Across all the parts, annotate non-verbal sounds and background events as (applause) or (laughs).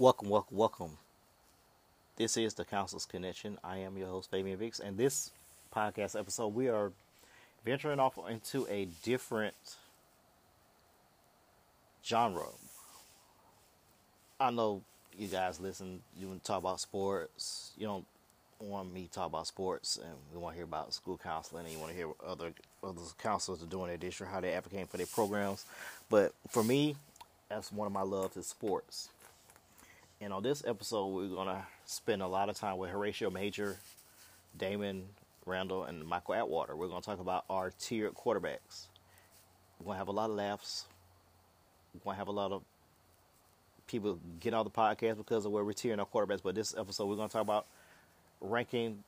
Welcome, welcome, welcome. This is the Council's Connection. I am your host, Fabian Vicks, and this podcast episode, we are venturing off into a different genre. I know you guys listen, you want to talk about sports. You don't want me to talk about sports, and we want to hear about school counseling, and you want to hear what other other counselors are doing in their how they're advocating for their programs. But for me, that's one of my loves is sports. And on this episode, we're gonna spend a lot of time with Horatio Major, Damon Randall, and Michael Atwater. We're gonna talk about our tiered quarterbacks. We're gonna have a lot of laughs. We're gonna have a lot of people get on the podcast because of where we're tiering our quarterbacks. But this episode, we're gonna talk about ranking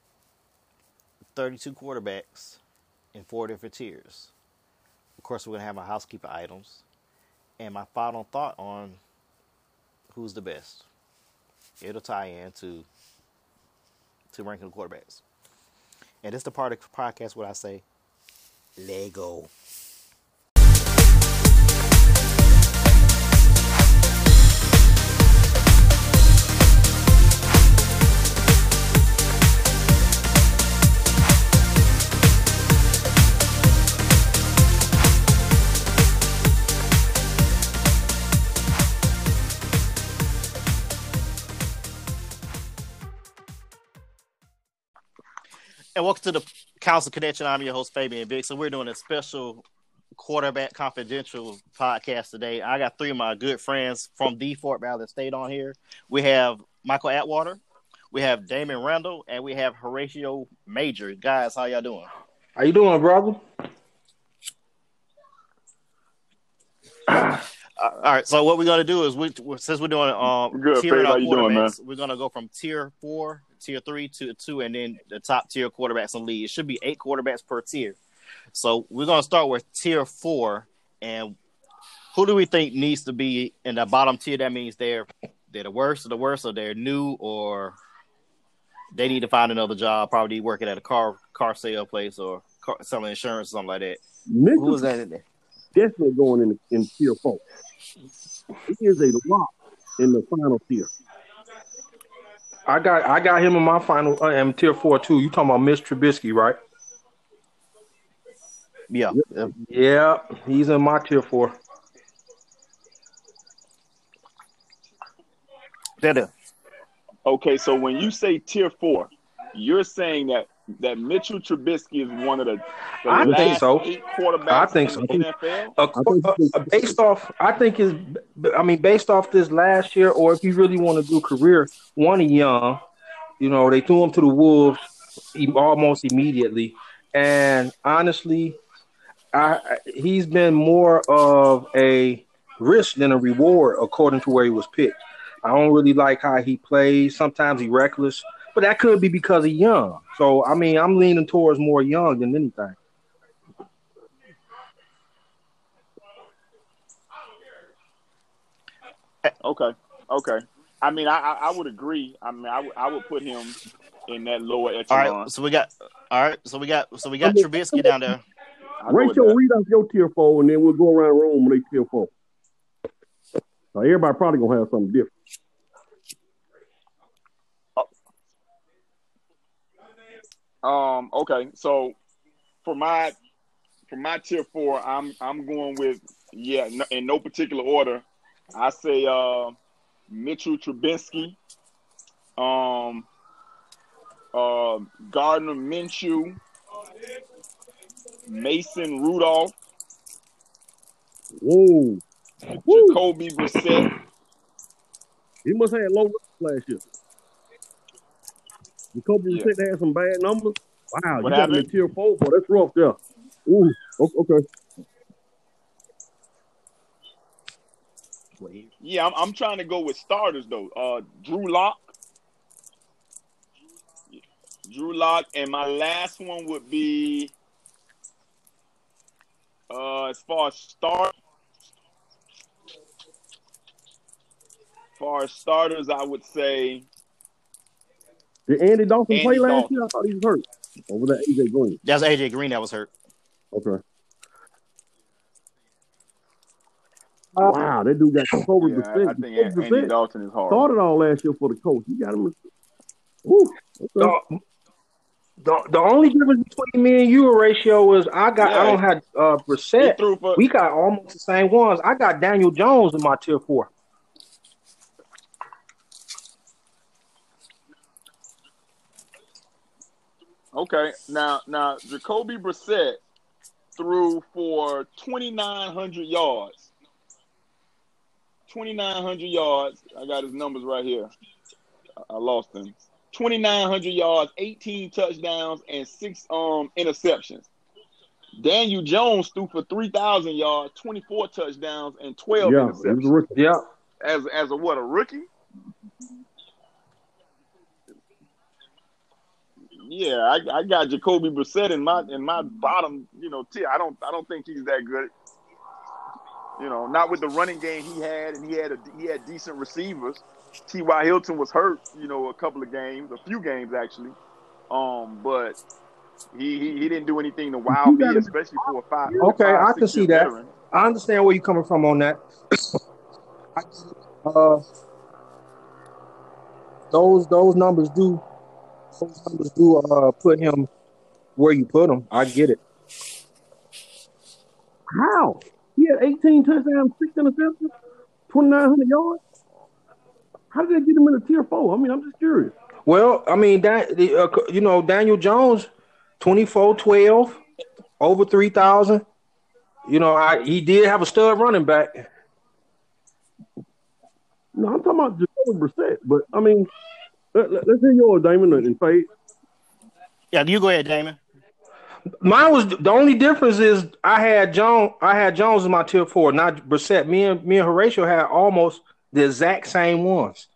32 quarterbacks in four different tiers. Of course, we're gonna have our housekeeping items and my final thought on who's the best. It'll tie into to ranking the quarterbacks. And this the part of the podcast where I say, Lego. And welcome to the Council Connection. I'm your host, Fabian Vicks. So we're doing a special quarterback confidential podcast today. I got three of my good friends from the Fort Valley State on here. We have Michael Atwater, we have Damon Randall, and we have Horatio Major. Guys, how y'all doing? How you doing, brother? (clears throat) All right. So what we're gonna do is we since we're doing um Good, tiering Faith. our How you doing, man? quarterbacks, we're gonna go from tier four, tier three to two, and then the top tier quarterbacks in the league. It should be eight quarterbacks per tier. So we're gonna start with tier four, and who do we think needs to be in the bottom tier? That means they're they're the worst of the worst, or they're new, or they need to find another job, probably working at a car car sale place or car, selling insurance, or something like that. Who was that in there? definitely going in in tier four. He is a lock in the final tier. I got I got him in my final uh, in tier four too. You talking about Mitch Trubisky, right? Yeah. yeah. Yeah, he's in my tier four. That is. Okay, so when you say tier four, you're saying that that Mitchell Trubisky is one of the, the I last think so. eight quarterbacks I think in so. the NFL. Think- uh, uh, based off, I think is, I mean, based off this last year, or if you really want to do career, one he young, you know, they threw him to the wolves almost immediately, and honestly, I I- he's been more of a risk than a reward according to where he was picked. I don't really like how he plays. Sometimes he reckless, but that could be because of young. So I mean, I'm leaning towards more young than anything. Okay, okay. I mean, I I, I would agree. I mean, I, would- put him in that lower All echelon. right, so we got all right, so we got so we got I mean- Trubisky down there. I go Rachel, read off your tier four, and then we'll go around the room with they tier four. Now, everybody probably gonna have something different. Um. Okay. So for my for my tier four, I'm I'm going with yeah. No, in no particular order, I say uh, Mitchell Trubisky, um, uh, Gardner Minshew, Mason Rudolph, Whoa. Jacoby Brissett. he must have had low last year. Jacoby Yeah. said they had some bad numbers. Wow, What you got him in happened? tier four, boy. That's rough there. Ooh, okay. Yeah, I'm, I'm trying to go with starters though. Uh, Drew Lock, Drew Lock, and my last one would be uh, as far as start, as far as starters, I would say Did Andy Dalton Andy play last Dalton. year? I thought he was hurt. Or was that AJ Green? That's AJ Green that was hurt. Okay. Wow, that dude got Jacoby Yeah, Brissett. I think Jacoby Andy Brissett Dalton is hard. started all last year for the coach. He got him. Woo, okay. The, the, the only difference between me and you ratio is I got I don't have uh He Brissett. threw for We got almost the same ones. I got Daniel Jones in my tier four. Okay. Now, now Jacoby Brissett threw for twenty nine hundred yards. Twenty nine hundred yards. I got his numbers right here. I- I lost them. Twenty nine hundred yards, eighteen touchdowns, and six um interceptions. Daniel Jones threw for three thousand yards, twenty four touchdowns, and twelve Yeah, he a interceptions. Yeah. As as a what a rookie? Yeah, I, I got Jacoby Brissett in my in my bottom, you know, tier. I don't I don't think he's that good. You know, not with the running game he had, and he had a he had decent receivers. T. Y. Hilton was hurt, you know, a couple of games, a few games actually. Um, but he he, he didn't do anything to wow me, especially for a five. Okay, five, I can see that. veteran. I understand where you're coming from on that. Uh, those those numbers do numbers do uh put him where you put him. I get it. How? He had 18 touchdowns, six interceptions, 2,900 yards. How did they get him in a tier four? I mean, I'm just curious. Well, I mean that uh, you know Daniel Jones, 24-12, over three thousand. You know, I he did have a stud running back. No, I'm talking about Jacoby Brissett. But I mean, let, let, us hear yours, Damon, and Fade. Yeah, you go ahead, Damon. Mine was the only difference is I had Jones. I had Jones in my tier four, not Brissett. Me and me and Horatio had almost the exact same ones.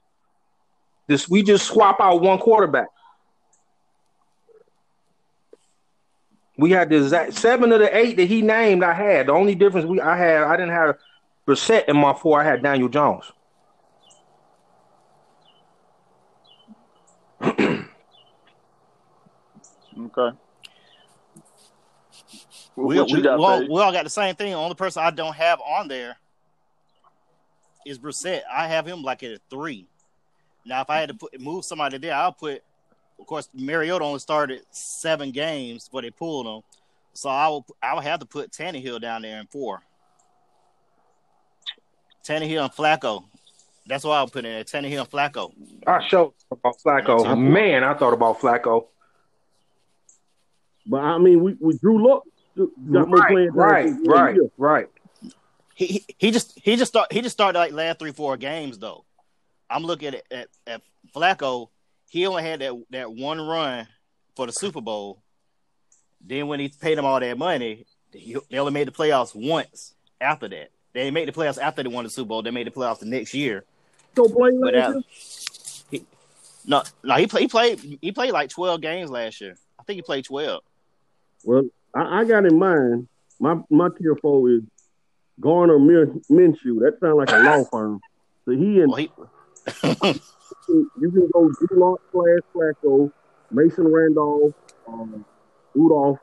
This we just swap out one quarterback. We had the exact seven of the eight that he named. I had the only difference we I had. I didn't have Brissett in my four. I had Daniel Jones. Okay. What, We, we, got, we, all, we all got the same thing. The only person I don't have on there is Brissett. I have him like at a three. Now, if I had to put move somebody there, I'll put. Of course, Mariota only started seven games but they pulled him, so I will. I would have to put Tannehill down there in four. Tannehill and Flacco. That's what I'll put in there. Tannehill and Flacco. I showed about Flacco. Man, I thought about Flacco. But I mean, we, we Drew Lock got more Right, playing time right, he right, right. He, he he just he just start he just started like last three four games though. I'm looking at at, at Flacco. He only had that that one run for the Super Bowl. Then when he paid him all that money, he, they only made the playoffs once. After that, they didn't the playoffs after they won the Super Bowl. They made the playoffs the next year. Go play last year? he, no, no, he played he played he played like 12 games last year. I think he played 12. Well, I, I got in mind, my my tier four is Gardner Min- Minshew. That sounds like a law (laughs) firm. So he and Well, he (laughs) you can go Lock slash Flacco, Mason Randolph, um, Rudolph,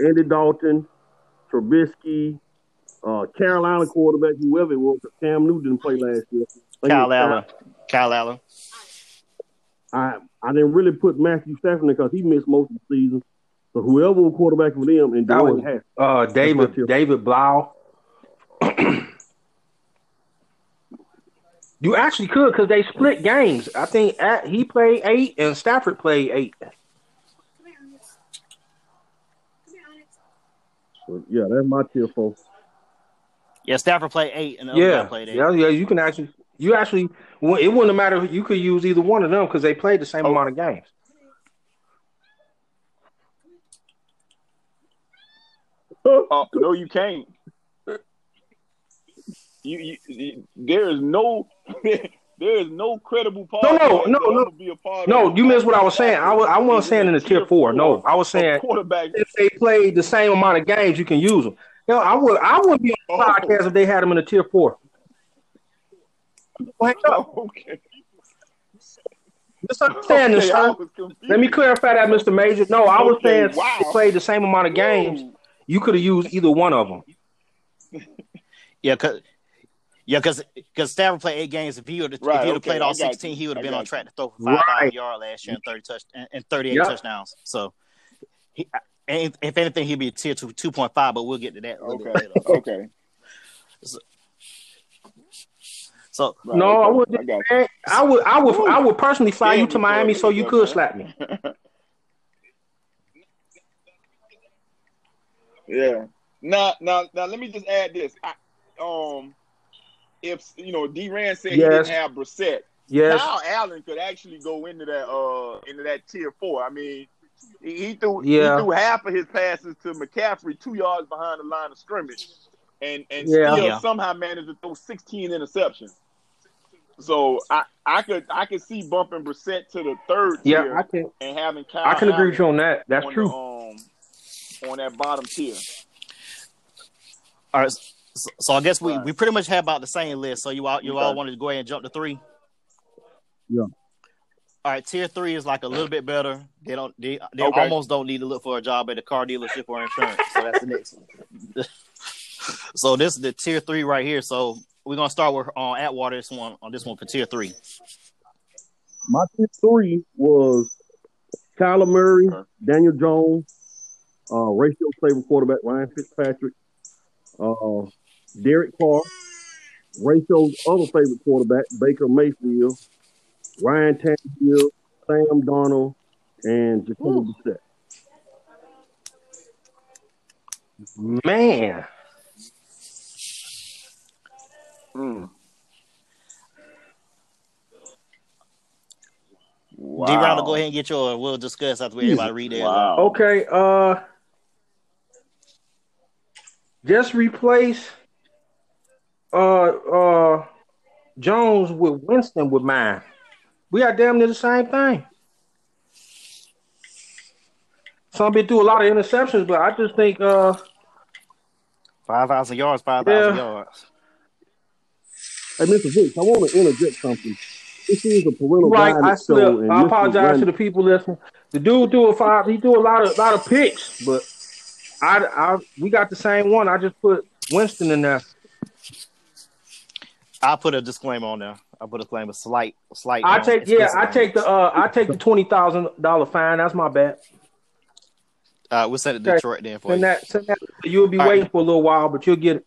Andy Dalton, Trubisky, uh, Carolina quarterback, whoever it was. 'cause Cam Newton didn't play last year. Kyle Allen, Kyle Allen. I I didn't really put Matthew Stafford because he missed most of the season. So whoever was quarterback for them and That Dwayne was- Haskins. Uh, David. David Blough. (clears throat) you actually could because they split games. I think at, he played eight and Stafford played eight. So, yeah, that's my tier four. Yeah, Stafford played eight, and the other Yeah, guy played eight. yeah, yeah. You can actually, you actually, it wouldn't matter. You could use either one of them because they played the same Oh. amount of games. Uh, (laughs) no, you can't. You, you, you there is no (laughs) there is no credible part. No, no, no, no. Be a part No, you missed what I was saying. I was, I wasn't saying in the tier four. No, I was saying quarterback. if they played the same amount of games, you can use them. Know, I would, I wouldn't be on the Oh. podcast if they had them in the tier four. (laughs) Hang up. Okay. Misunderstanding, Okay, I sir. was. Let me clarify that, Mr. Major. No, I was Okay, saying wow. they played the same amount of games. Ooh. You could have used either one of them. (laughs) Yeah, cause Yeah, because because Stafford played eight games. If he would Right, if have okay, played all got you. sixteen, he would have been on track to throw for five thousand Right. yards last year and thirty touch and, and thirty eight Yep. touchdowns. So, he, and if anything, he'd be a tier two two point five. But we'll get to that. A little bit Okay. later. (laughs) Okay. So Right, No, I wouldn't. I got you. Man, I would, I would, I would personally fly Yeah, you to Miami so you could slap me. (laughs) Yeah. Now, now, now, let me just add this. I, um, if you know, D. Rand said he didn't have Brissett, Yes. Kyle Allen could actually go into that uh into that tier four. I mean, he, he threw Yeah. he threw half of his passes to McCaffrey two yards behind the line of scrimmage, and and Yeah. still Yeah. somehow managed to throw 16 interceptions. So I I could I could see bumping Brissett to the third Yeah, tier I can. and having Kyle. I can agree with you on that. That's on true. The, um, on that bottom tier. all right. So, so I guess we, Right. we pretty much have about the same list. So you all you all wanted to go ahead and jump to three. Yeah. All right, tier three is like a little bit better. They don't they, they Okay. almost don't need to look for a job at a car dealership or insurance. So that's the next one. (laughs) so this is the tier three right here. So we're gonna start with on Atwater this one on this one for tier three. My tier three was Kyler Murray, Daniel Jones, uh, Rachel's favorite quarterback Ryan Fitzpatrick, uh, Derek Carr, Rachel's other favorite quarterback Baker Mayfield, Ryan Tannehill, Sam Darnold, and Jacoby Brissett. Man, Mm. Wow. D round to go ahead and get yours. We'll discuss after we everybody read theirs. Wow. okay. Uh, just replace uh uh Jones with Winston with mine. We are damn near the same thing. Some been through a lot of interceptions, but I just think uh Five thousand yards, five thousand Yeah. yards. Hey, Mr. Vicks, I want to interject something. This is a parental right. I guidance show, slipped. I apologize to the people listening. The dude threw a five. He threw a lot of lot of picks, but I, I we got the same one. I just put Winston in there. I put a disclaimer on there. I put a disclaimer, slight, slight. I take yeah. I take the uh. I take the twenty thousand dollar fine. That's my bad. Uh, we'll send it to Okay. Detroit then for Send you. that. Send that. You'll be All right. waiting for a little while, but you'll get it.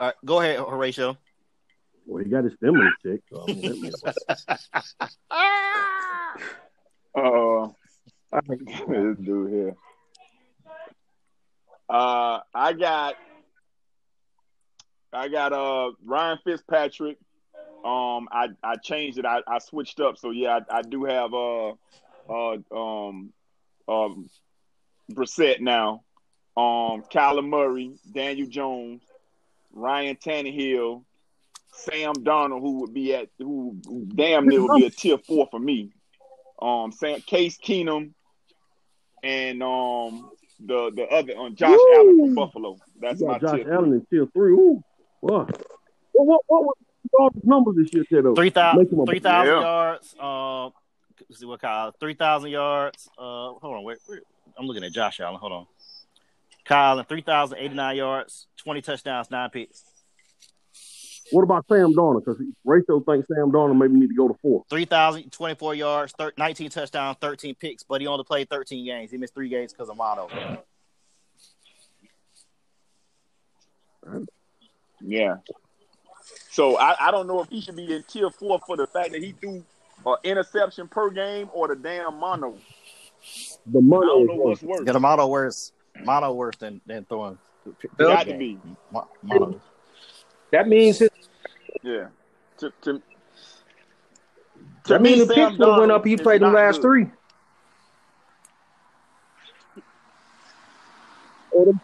All right, go ahead, Horatio. Well, he got his stimulus check. So I mean, that (laughs) (laughs) Uh, this dude here. Uh, I got, I got uh Ryan Fitzpatrick. Um, I I changed it. I, I switched up. So yeah, I, I do have uh uh um um Brissett now. Um, Kyler Murray, Daniel Jones, Ryan Tannehill, Sam Darnold, who would be at who damn near would be a tier four for me. Um, Sam Case Keenum, and um the the other on Josh Woo! Allen from Buffalo. That's my Josh tier. Allen in tier three. Ooh, what? What, what, what was all the numbers this year, Ted? Three Make him thousand, a- three thousand Yeah. yards. Uh, let's see what Kyle. Three thousand yards. Uh, hold on. Wait, wait, I'm looking at Josh Allen. Hold on. Kyle and three thousand eighty nine yards, twenty touchdowns, nine picks. What about Sam Darnold? Because Rachel thinks Sam Darnold maybe need to go to four. 3,024 yards, thir- 19 touchdowns, 13 picks, but he only played 13 games. He missed three games because of mono. Yeah. So I, I don't know if he should be in tier four for the fact that he threw an interception per game or the damn mono. The I don't know what's worse. Yeah, the mono worse. Mono worse than, than throwing. Got to be. Mono. That means his, Yeah. To, to, to that me, means the Sam picks would have went up. He played the last good. three. Or the-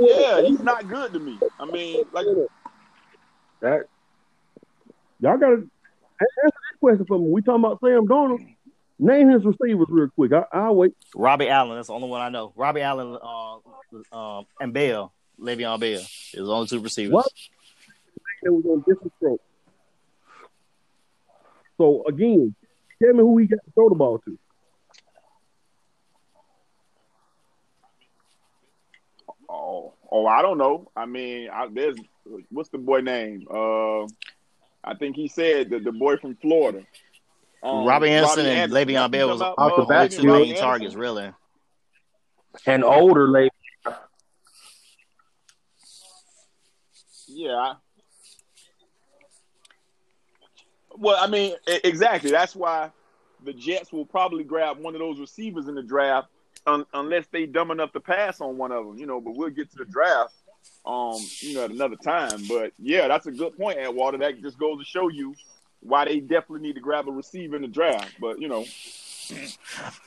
Yeah, he's not good to me. I mean, like That Y'all got to answer this question for me. We talking about Sam Darnold. Name his receivers real quick. I, I'll wait. Robbie Allen, that's the only one I know. Robbie Allen uh, um, and Bell, Le'Veon Bell, is the only two receivers. What? That was on different strokes. So again, tell me who he got to throw the ball to. oh, oh, I don't know. I mean, I, there's what's the boy name? Uh, I think he said the, the boy from Florida. Um, Robbie Anderson Robbie and Le'Veon Bell was out the back two main targets, really. And older Le'Veon. Yeah. Well, I mean, exactly. That's why the Jets will probably grab one of those receivers in the draft, un- unless they dumb enough to pass on one of them. You know, but we'll get to the draft, um, you know, at another time. But yeah, that's a good point, Atwater. That just goes to show you why they definitely need to grab a receiver in the draft. But you know.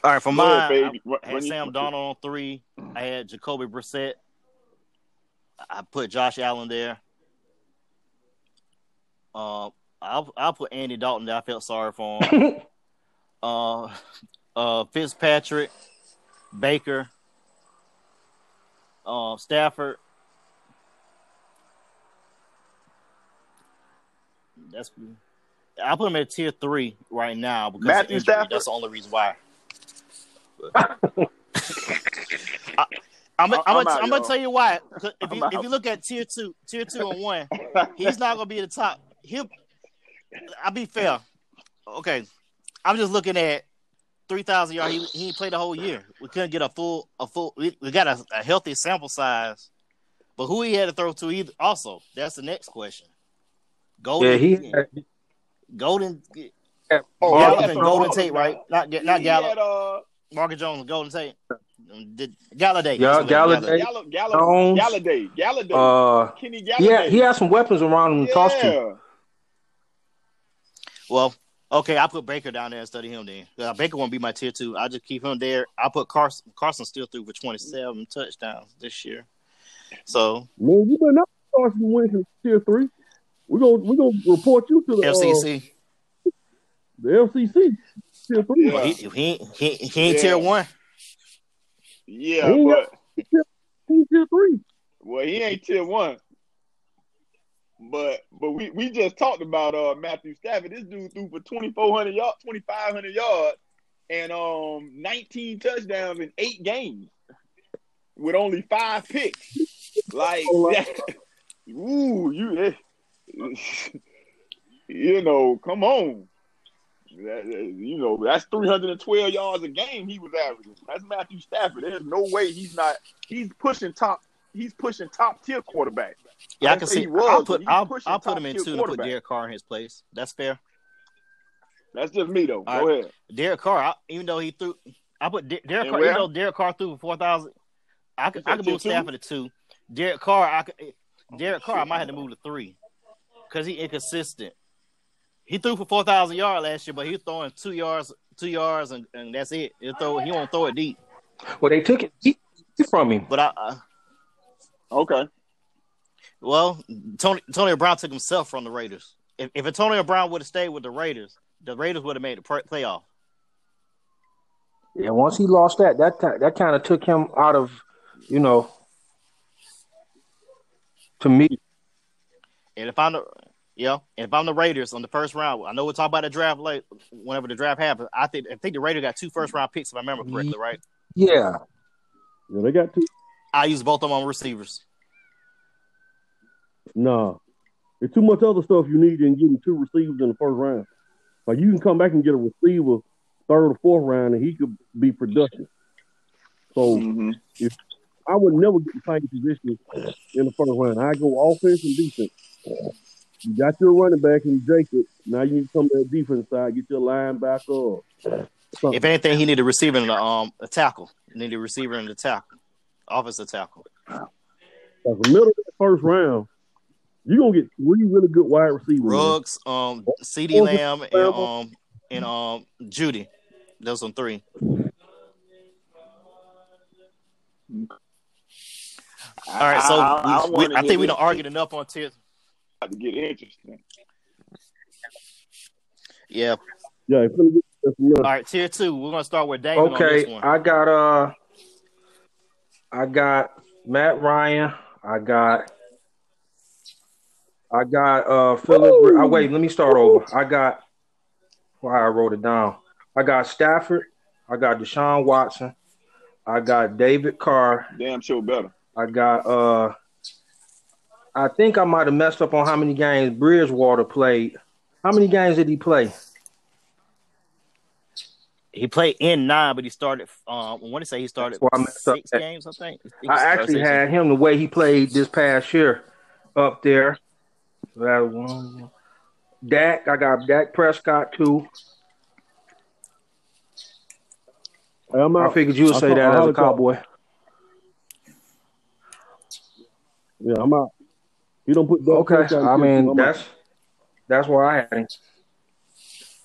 All right, for my baby. I had Sam Darnold on three. I had Jacoby Brissett. I put Josh Allen there. Uh, I'll I'll put Andy Dalton there. I felt sorry for him. (laughs) uh, uh, Fitzpatrick, Baker, uh, Stafford. That's I put him at tier three right now because Matthew injury, Stafford. That's the only reason why. (laughs) I, I'm, I'm, I'm, I'm gonna tell you why. If you, if you look at tier two, tier two and one, he's not gonna be at the top. He'll. I'll be fair. Okay, I'm just looking at three thousand yards. He he played the whole year. We couldn't get a full a full. We, we got a, a, healthy sample size, but who he had to throw to either. Also, that's the next question. Golden, yeah, he had, Golden. Oh, Gallup and Golden Tate, right? Not not Gallup. Had, uh, Marcus Jones and Golden Tate. Did Golladay? Yeah, Golladay. Golladay. Golladay. Uh, Kenny Golladay. Yeah, he had some weapons around him to yeah. toss to. Well, okay, I put Baker down there and study him then. Uh, Baker won't be my tier two. I just keep him there. I put Carson. Carson still threw for twenty seven touchdowns this year. So man, you better not Carson Wentz tier three. We're gonna we're gonna report you to the FCC. Uh, the FCC. Tier three. Well, he, he, he, he ain't yeah. tier one. Yeah, he but he's tier three. Well, he ain't tier one. But but we, we just talked about uh Matthew Stafford. This dude threw for twenty four hundred yards, twenty five hundred yards, and um nineteen touchdowns in eight games with only five picks. Like oh, that, (laughs) ooh, you eh, (laughs) you know, come on. That, you know, that's 312 yards a game he was averaging. That's Matthew Stafford. There's no way he's not. He's pushing top. He's pushing top tier quarterback. Yeah, I, I can see. Was, I'll put. I'll, I'll put him in two to put Derek Carr in his place. That's fair. That's just me though. All Go right. ahead. Derek Carr, I, even though he threw, I put Derek Carr. Even though Derek Carr threw for four thousand, I could. I could move Stafford to two. Derek Carr, I could. Derek Carr, I might have to move to three because he inconsistent. He threw for four thousand yards last year, but he's throwing two yards, two yards, and, and that's it. He'll throw. He won't throw it deep. Well, they took it deep from him. But I. Uh, okay. Well, Tony Antonio Brown took himself from the Raiders. If, if Antonio Brown would have stayed with the Raiders, the Raiders would have made the playoff. Yeah, once he lost that, that that kind of took him out of, you know, to me. And if I'm the, yeah, and if I'm the Raiders on the first round, I know we'll talk about the draft late whenever the draft happens. I think I think the Raiders got two first round picks if I remember correctly, right? Yeah. Yeah, they got two. I use both of them on receivers. Nah. there's too much other stuff you need in getting two receivers in the first round. Like you can come back and get a receiver third or fourth round, and he could be productive. So mm-hmm. if I would never get the same position in the first round, I go offense and defense. You got your running back in Jacob. Now you need to come to the defense side, get your linebacker. Something. If anything, he need a receiver and a, um, a tackle. He need a receiver and a tackle, offensive tackle. As the middle of the first round, you're gonna get three really good wide receivers. Ruggs, um, CeeDee Lamb, and um, and um, Jeudy. Those are three. All right, so I, I, we, we, I think we don't argue enough on tier. To get interesting. Yeah. Yeah. All right, tier two. We're gonna start with David. Okay, I got uh, I got Matt Ryan. I got I got uh Philip. Oh, wait, let me start over. I got why I wrote it down. I got Stafford. I got Deshaun Watson. I got David Carr. Damn sure better. I got uh I think I might have messed up on how many games Bridgewater played. How many games did he play? He played in nine, but he started. Um, I want to say he started That's why I messed up six that- games. I think. I actually six had him the way he played this past year up there. That one. Dak, I got Dak Prescott too. Hey, I'm I out. figured you would I say that I as a cowboy. Yeah, I'm out. You don't put that. Okay, Prescott I mean I'm out. that's that's where I had him.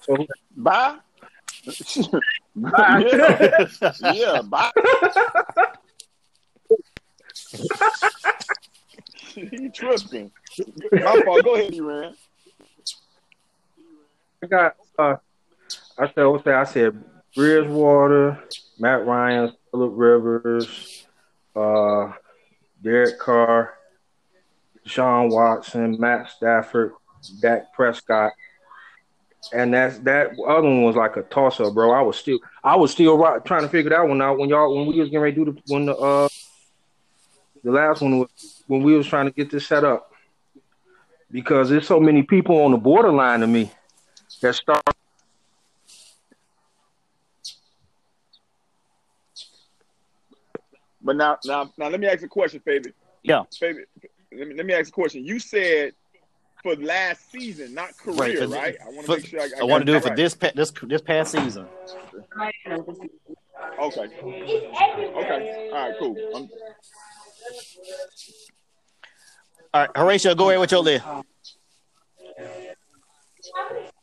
So Bye. Yeah. yeah, bye. you tripping. My fault. Go ahead, Iran. I got uh I said what's that? I said Bridgewater, Matt Ryan, Philip Rivers, uh Derek Carr, Sean Watson, Matt Stafford, Dak Prescott. And that's that other one was like a toss up, bro. I was still I was still right, trying to figure that one out when y'all when we was getting ready to do the when the uh the last one was when we was trying to get this set up. Because there's so many people on the borderline to me that start But now, now, now, let me ask a question, Fabian. Yeah. Fabian, let me let me ask a question. You said for last season, not Right, right? I want to make sure I, I want to do it for right. this pa- this this past season. Okay. Okay. All right. Cool. Um, All right, Horatio, go ahead with your list. all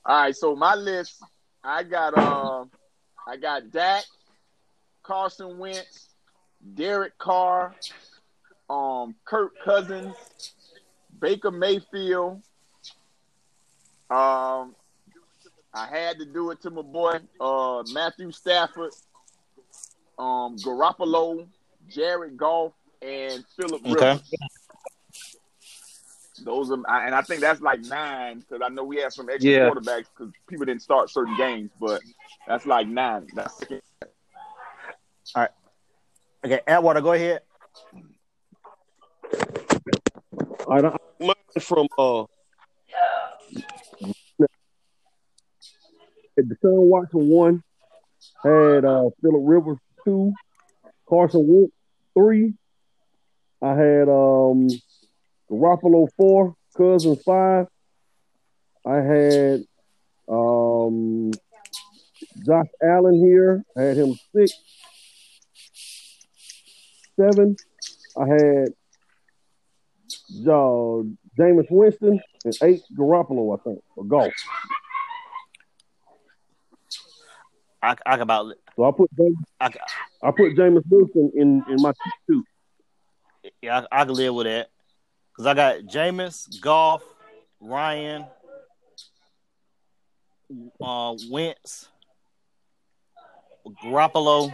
right. So my list, I got um, I got Dak, Carson Wentz, Derek Carr, um, Kirk Cousins, Baker Mayfield. Um, I had to do it to my boy uh, Matthew Stafford, um, Garoppolo, Jared Goff, and Philip Rivers. Okay. Those are, and I think that's like nine because I know we have some extra Yeah. quarterbacks because people didn't start certain games, but that's like nine. That's Okay, Atwater, go ahead. All right, I I learned from uh, Deshaun Watson one, had uh Philip Rivers two, Carson Wentz three. I had um Garoppolo four, Cousins five. I had um Josh Allen here. I had him six, seven. I had uh, Jameis Winston and eight Garoppolo, I think, or Goff. I, I can about So I put James, I, I put Jameis Winston in in my two. yeah, I, I can live with that because I got Jameis, Goff, Ryan, uh, Wentz, Garoppolo.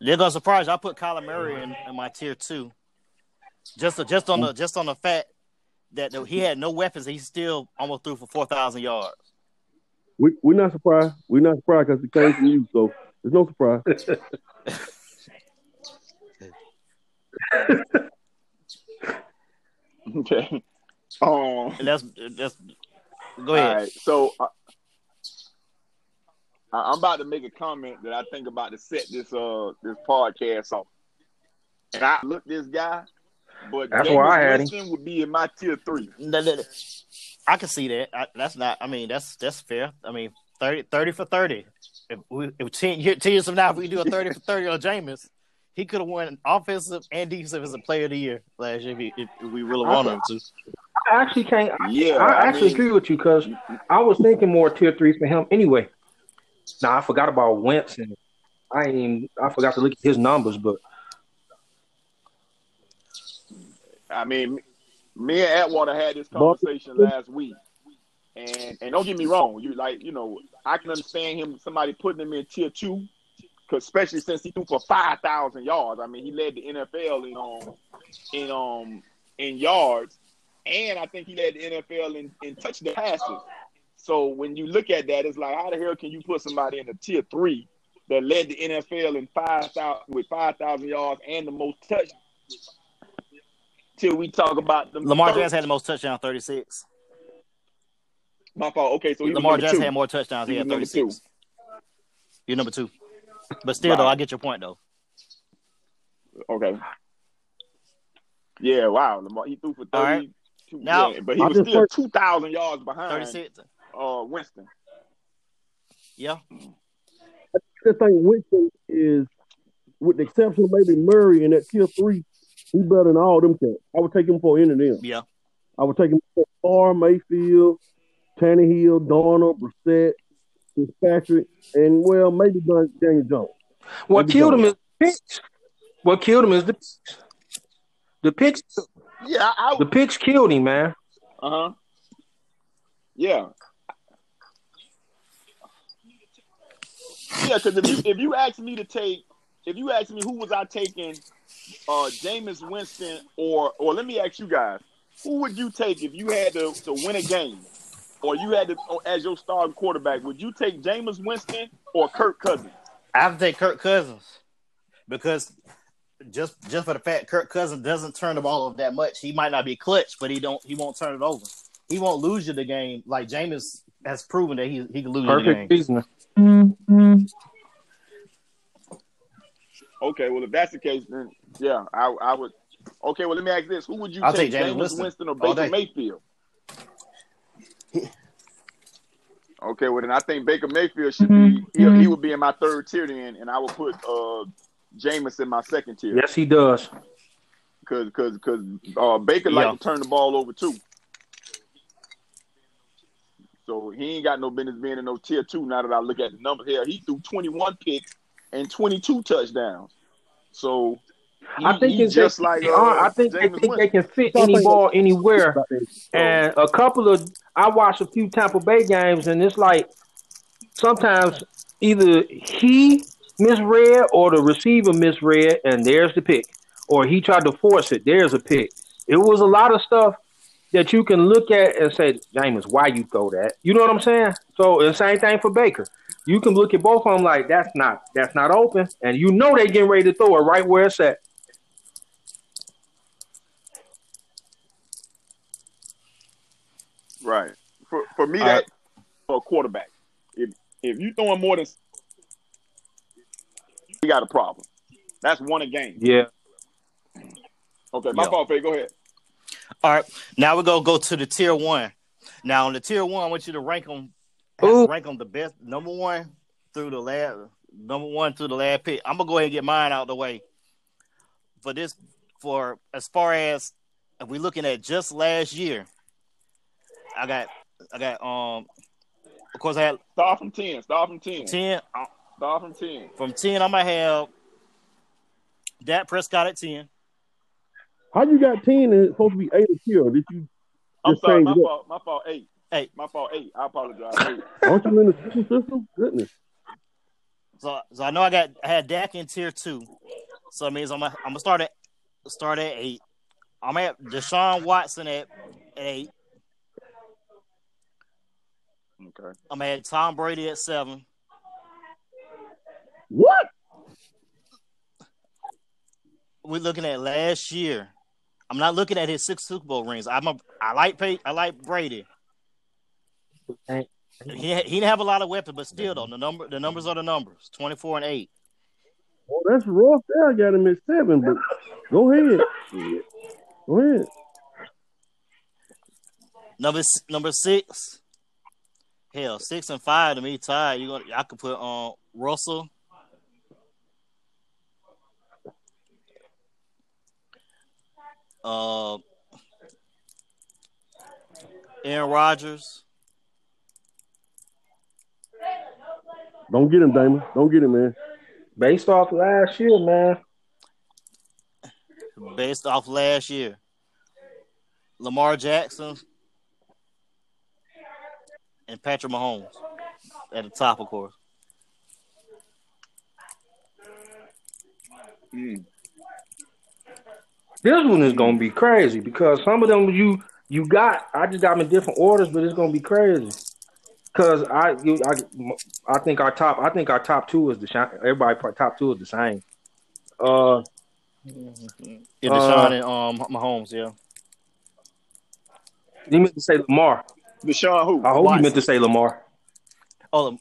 They're gonna surprise you. I put Kyler Murray in, in my tier two, just just on the just on the fact that he had no weapons. He still almost threw for four thousand yards. We we're not surprised. We're not surprised because it came from you, so there's no surprise. okay. Um. And that's that's. Go ahead. right. So uh, I- I'm about to make a comment that I think about to set this uh this podcast off. And I look this guy, but That's Jameis why I had him. Winston would be in my tier three. No, no, no. I can see that. I, that's not. I mean, that's that's fair. I mean, 30, 30 for thirty. If we if 10, year- 10 years from now, if we do a thirty for thirty on Jameis, he could have won offensive and defensive as a player of the year last year if, he, if we really wanted him to. I actually can't I, Yeah, I I actually mean- agree with you because I was thinking more tier three for him anyway. Now I forgot about Wentz and I ain't even, I forgot to look at his numbers, but I mean, me and Atwater had this conversation last week, and and don't get me wrong, you like you know I can understand him somebody putting him in tier two, especially since he threw for five thousand yards. I mean, he led the NFL in um in um in yards, and I think he led the NFL in in touchdown passes. So when you look at that, it's like how the hell can you put somebody in a tier three that led the NFL in five thousand with five thousand yards and the most touch till we talk about them. Lamar first. Jackson had the most touchdowns, 36. My fault. Okay, so he Lamar was Jackson had more touchdowns. He, He had was number 36. You're number two. But still, though, I get your point, though. Okay. Yeah. Wow. Lamar, he threw for All right. thirty-two. Now- yeah, but he I was still two thousand yards behind 36. uh Winston. Yeah. I think Winston is, with the exception of maybe Murray in that tier three, he better than all them cats. I would take him for any of them. Yeah. I would take him for Barr, Mayfield, Tannehill, Darnold, Brissett, Fitzpatrick, and well, maybe Dan- Daniel Jones. What Maybe killed him is the picks. What killed him is the picks. The picks. Yeah. I, The picks killed him, man. uh huh. Yeah. Yeah, because if you if you ask me to take if you ask me who was I taking, uh Jameis Winston or or let me ask you guys, who would you take if you had to, to win a game? Or you had to as your starting quarterback, would you take Jameis Winston or Kirk Cousins? I have to take Kirk Cousins because just just for the fact Kirk Cousins doesn't turn the ball over that much. He might not be clutch, but he don't he won't turn it over. He won't lose you the game like Jameis has proven that he he can lose you the game. season. Okay, well if that's the case, then yeah, I I would Okay, well let me ask this. Who would you I'll take, take Jameis Jameis Winston Winston or Baker day. Mayfield? Okay, well then I think Baker Mayfield should be he, he would be in my third tier then, and I would put uh Jameis in my second tier Yes, he does. because because because uh, Baker Yeah. like to turn the ball over too. So he ain't got no business being in no tier two. Now that I look at the numbers here, he threw twenty one picks and twenty two touchdowns. So he, I think it's just like uh, I think they Jameis think they can fit any ball anywhere. And a couple of I watched a few Tampa Bay games, and it's like sometimes either he misread or the receiver misread, and there's the pick, or he tried to force it. There's a pick. It was a lot of stuff that you can look at and say, James, why you throw that? You know what I'm saying? So the same thing for Baker. You can look at both of them like that's not that's not open, and you know they getting ready to throw it right where it's at. Right. For for me, that right. for a quarterback, if if you throwing more than, you got a problem. That's one a game. Yeah. Okay, my Yeah. fault. Faye, go ahead. All right, now we're gonna go to the tier one. Now on the tier one, I want you to rank them, Ooh. rank them the best number one through the last number one through the last pick. I'm gonna go ahead and get mine out of the way. For this, for as far as if we're looking at just last year, I got, I got, um, of course I had Start from ten. Start from ten. ten. uh, Start from ten. From ten, I'm gonna have Dak Prescott at ten. How you got ten and it's supposed to be eight or two? Did you I'm sorry. My it up. fault. My fault. Eight. Eight. My fault. Eight. I apologize. Eight. (laughs) aren't you in the system system? Goodness. So, so I know I got I had Dak in tier two, so it means I'm gonna, I'm gonna start at start at eight. I'm at Deshaun Watson at, at eight. Okay. I'm at Tom Brady at seven. What? We're looking at last year. I'm not looking at his six Super Bowl rings. I'm a I like Pay, I like Brady. He he didn't have a lot of weapons, but still though the number the numbers are the numbers. Twenty four and eight. Well, that's rough. There, I got him at seven. But go ahead. Go ahead. Number number six. Hell, six and five to me tied. You gonna I could put on Russell. Uh, Aaron Rodgers. Don't get him, Damon. Don't get him, man. Based off last year, man. based off last year. Lamar Jackson and Patrick Mahomes at the top, of course. Mm. This one is gonna be crazy because some of them you you got I just got them in different orders, but it's gonna be crazy. Cause I you I I think our top I think our top two is the same. Everybody top two is the same. Uh, Yeah, Deshaun uh, and um Mahomes, yeah. You meant to say Lamar. Deshaun who? I hope Watson. you meant to say Lamar. Oh.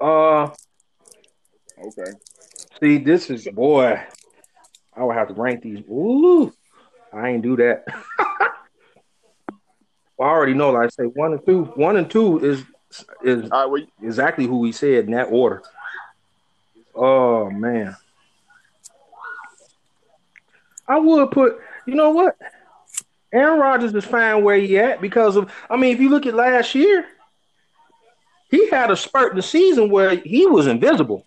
Uh. Okay. See, this is boy. I would have to rank these. Ooh, I ain't do that. (laughs) well, I already know. Like I say, one and two. One and two is is right, well, exactly who we said in that order. Oh man. I would put, you know what? Aaron Rodgers is fine where he at because of I mean, if you look at last year, he had a spurt in the season where he was invisible.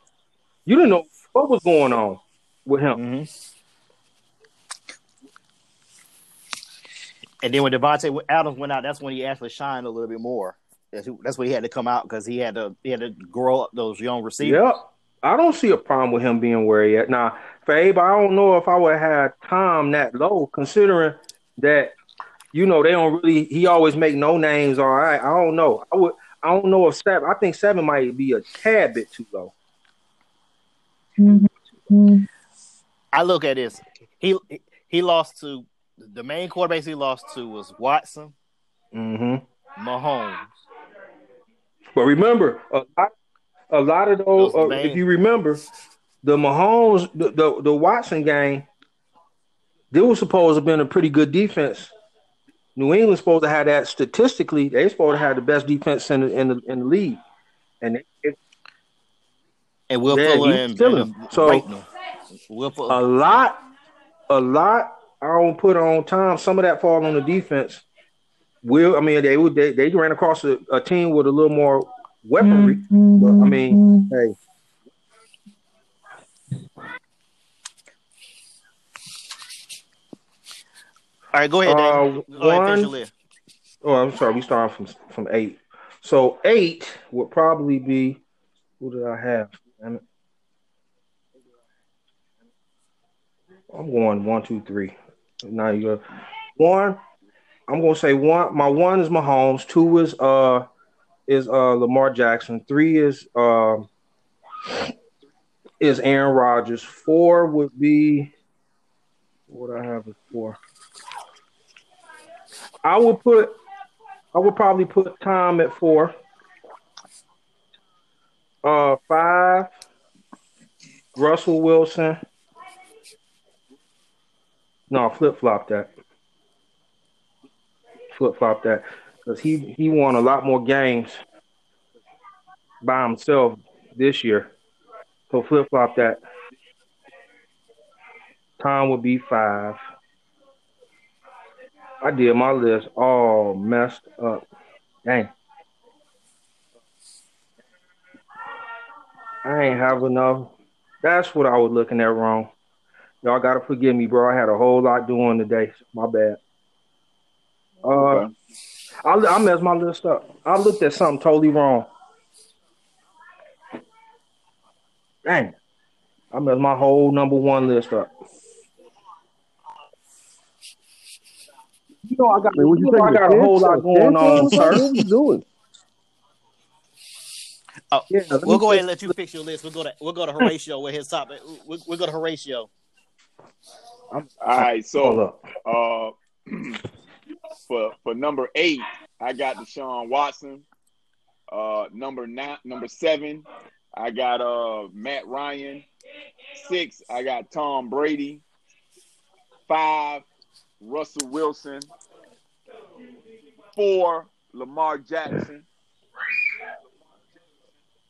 You didn't know what was going on with him. Mm-hmm. And then when Davante Adams went out, that's when he actually shined a little bit more. That's when he had to come out because he had to he had to grow up those young receivers. Yep. I don't see a problem with him being where he at. Now, for Abe, I don't know if I would have Tom that low, considering that you know they don't really. He always make no names. All right, I don't know. I would. I don't know if seven. I think seven might be a tad bit too low. Mm-hmm. I look at this. He he lost to the main quarterbacks. He lost to was Watson, mm-hmm. Mahomes. But remember, a lot, a lot of those. those uh, if you remember, the Mahomes, the, the the Watson game, they were supposed to have been a pretty good defense. New England's supposed to have that statistically. They supposed to have the best defense in the in the, in the league, and it, and Will Fuller and, and so Will Fuller. a lot, a lot. I don't put on time. Some of that fall on the defense. Will I mean they would they, they ran across a, a team with a little more weaponry, mm-hmm. but I mean, hey. All right, go ahead. Uh, one, ahead, oh, I'm sorry. We started from from eight. So eight would probably be who did I have? I'm going one, two, three. Now you go one. I'm gonna say one. My one is Mahomes. Two is uh is uh Lamar Jackson. Three is uh is Aaron Rodgers. Four would be what I have is four. I would put I would probably put Tom at four. Uh five Russell Wilson. No, flip flop that. Flip flop that. Because he, he won a lot more games by himself this year. So flip flop that. Tom would be five. I did my list all messed up. Dang. I ain't have enough. That's what I was looking at wrong. Y'all gotta forgive me, bro. I had a whole lot doing today. My bad. Uh, okay. I, I messed my list up. I looked at something totally wrong. Dang. I messed my whole number one list up. You know I got, Man, you know I got a whole lot going on, sir. What you doing? Oh, yeah, we'll go ahead and let you fix your list. We'll go to we'll go to Horatio with his topic. We'll, we'll go to Horatio. I'm, All right, so uh, (clears throat) for for number eight, I got Deshaun Watson. Uh, number nine, number seven, I got uh Matt Ryan. Six, I got Tom Brady. Five, Russell Wilson. Four, Lamar Jackson.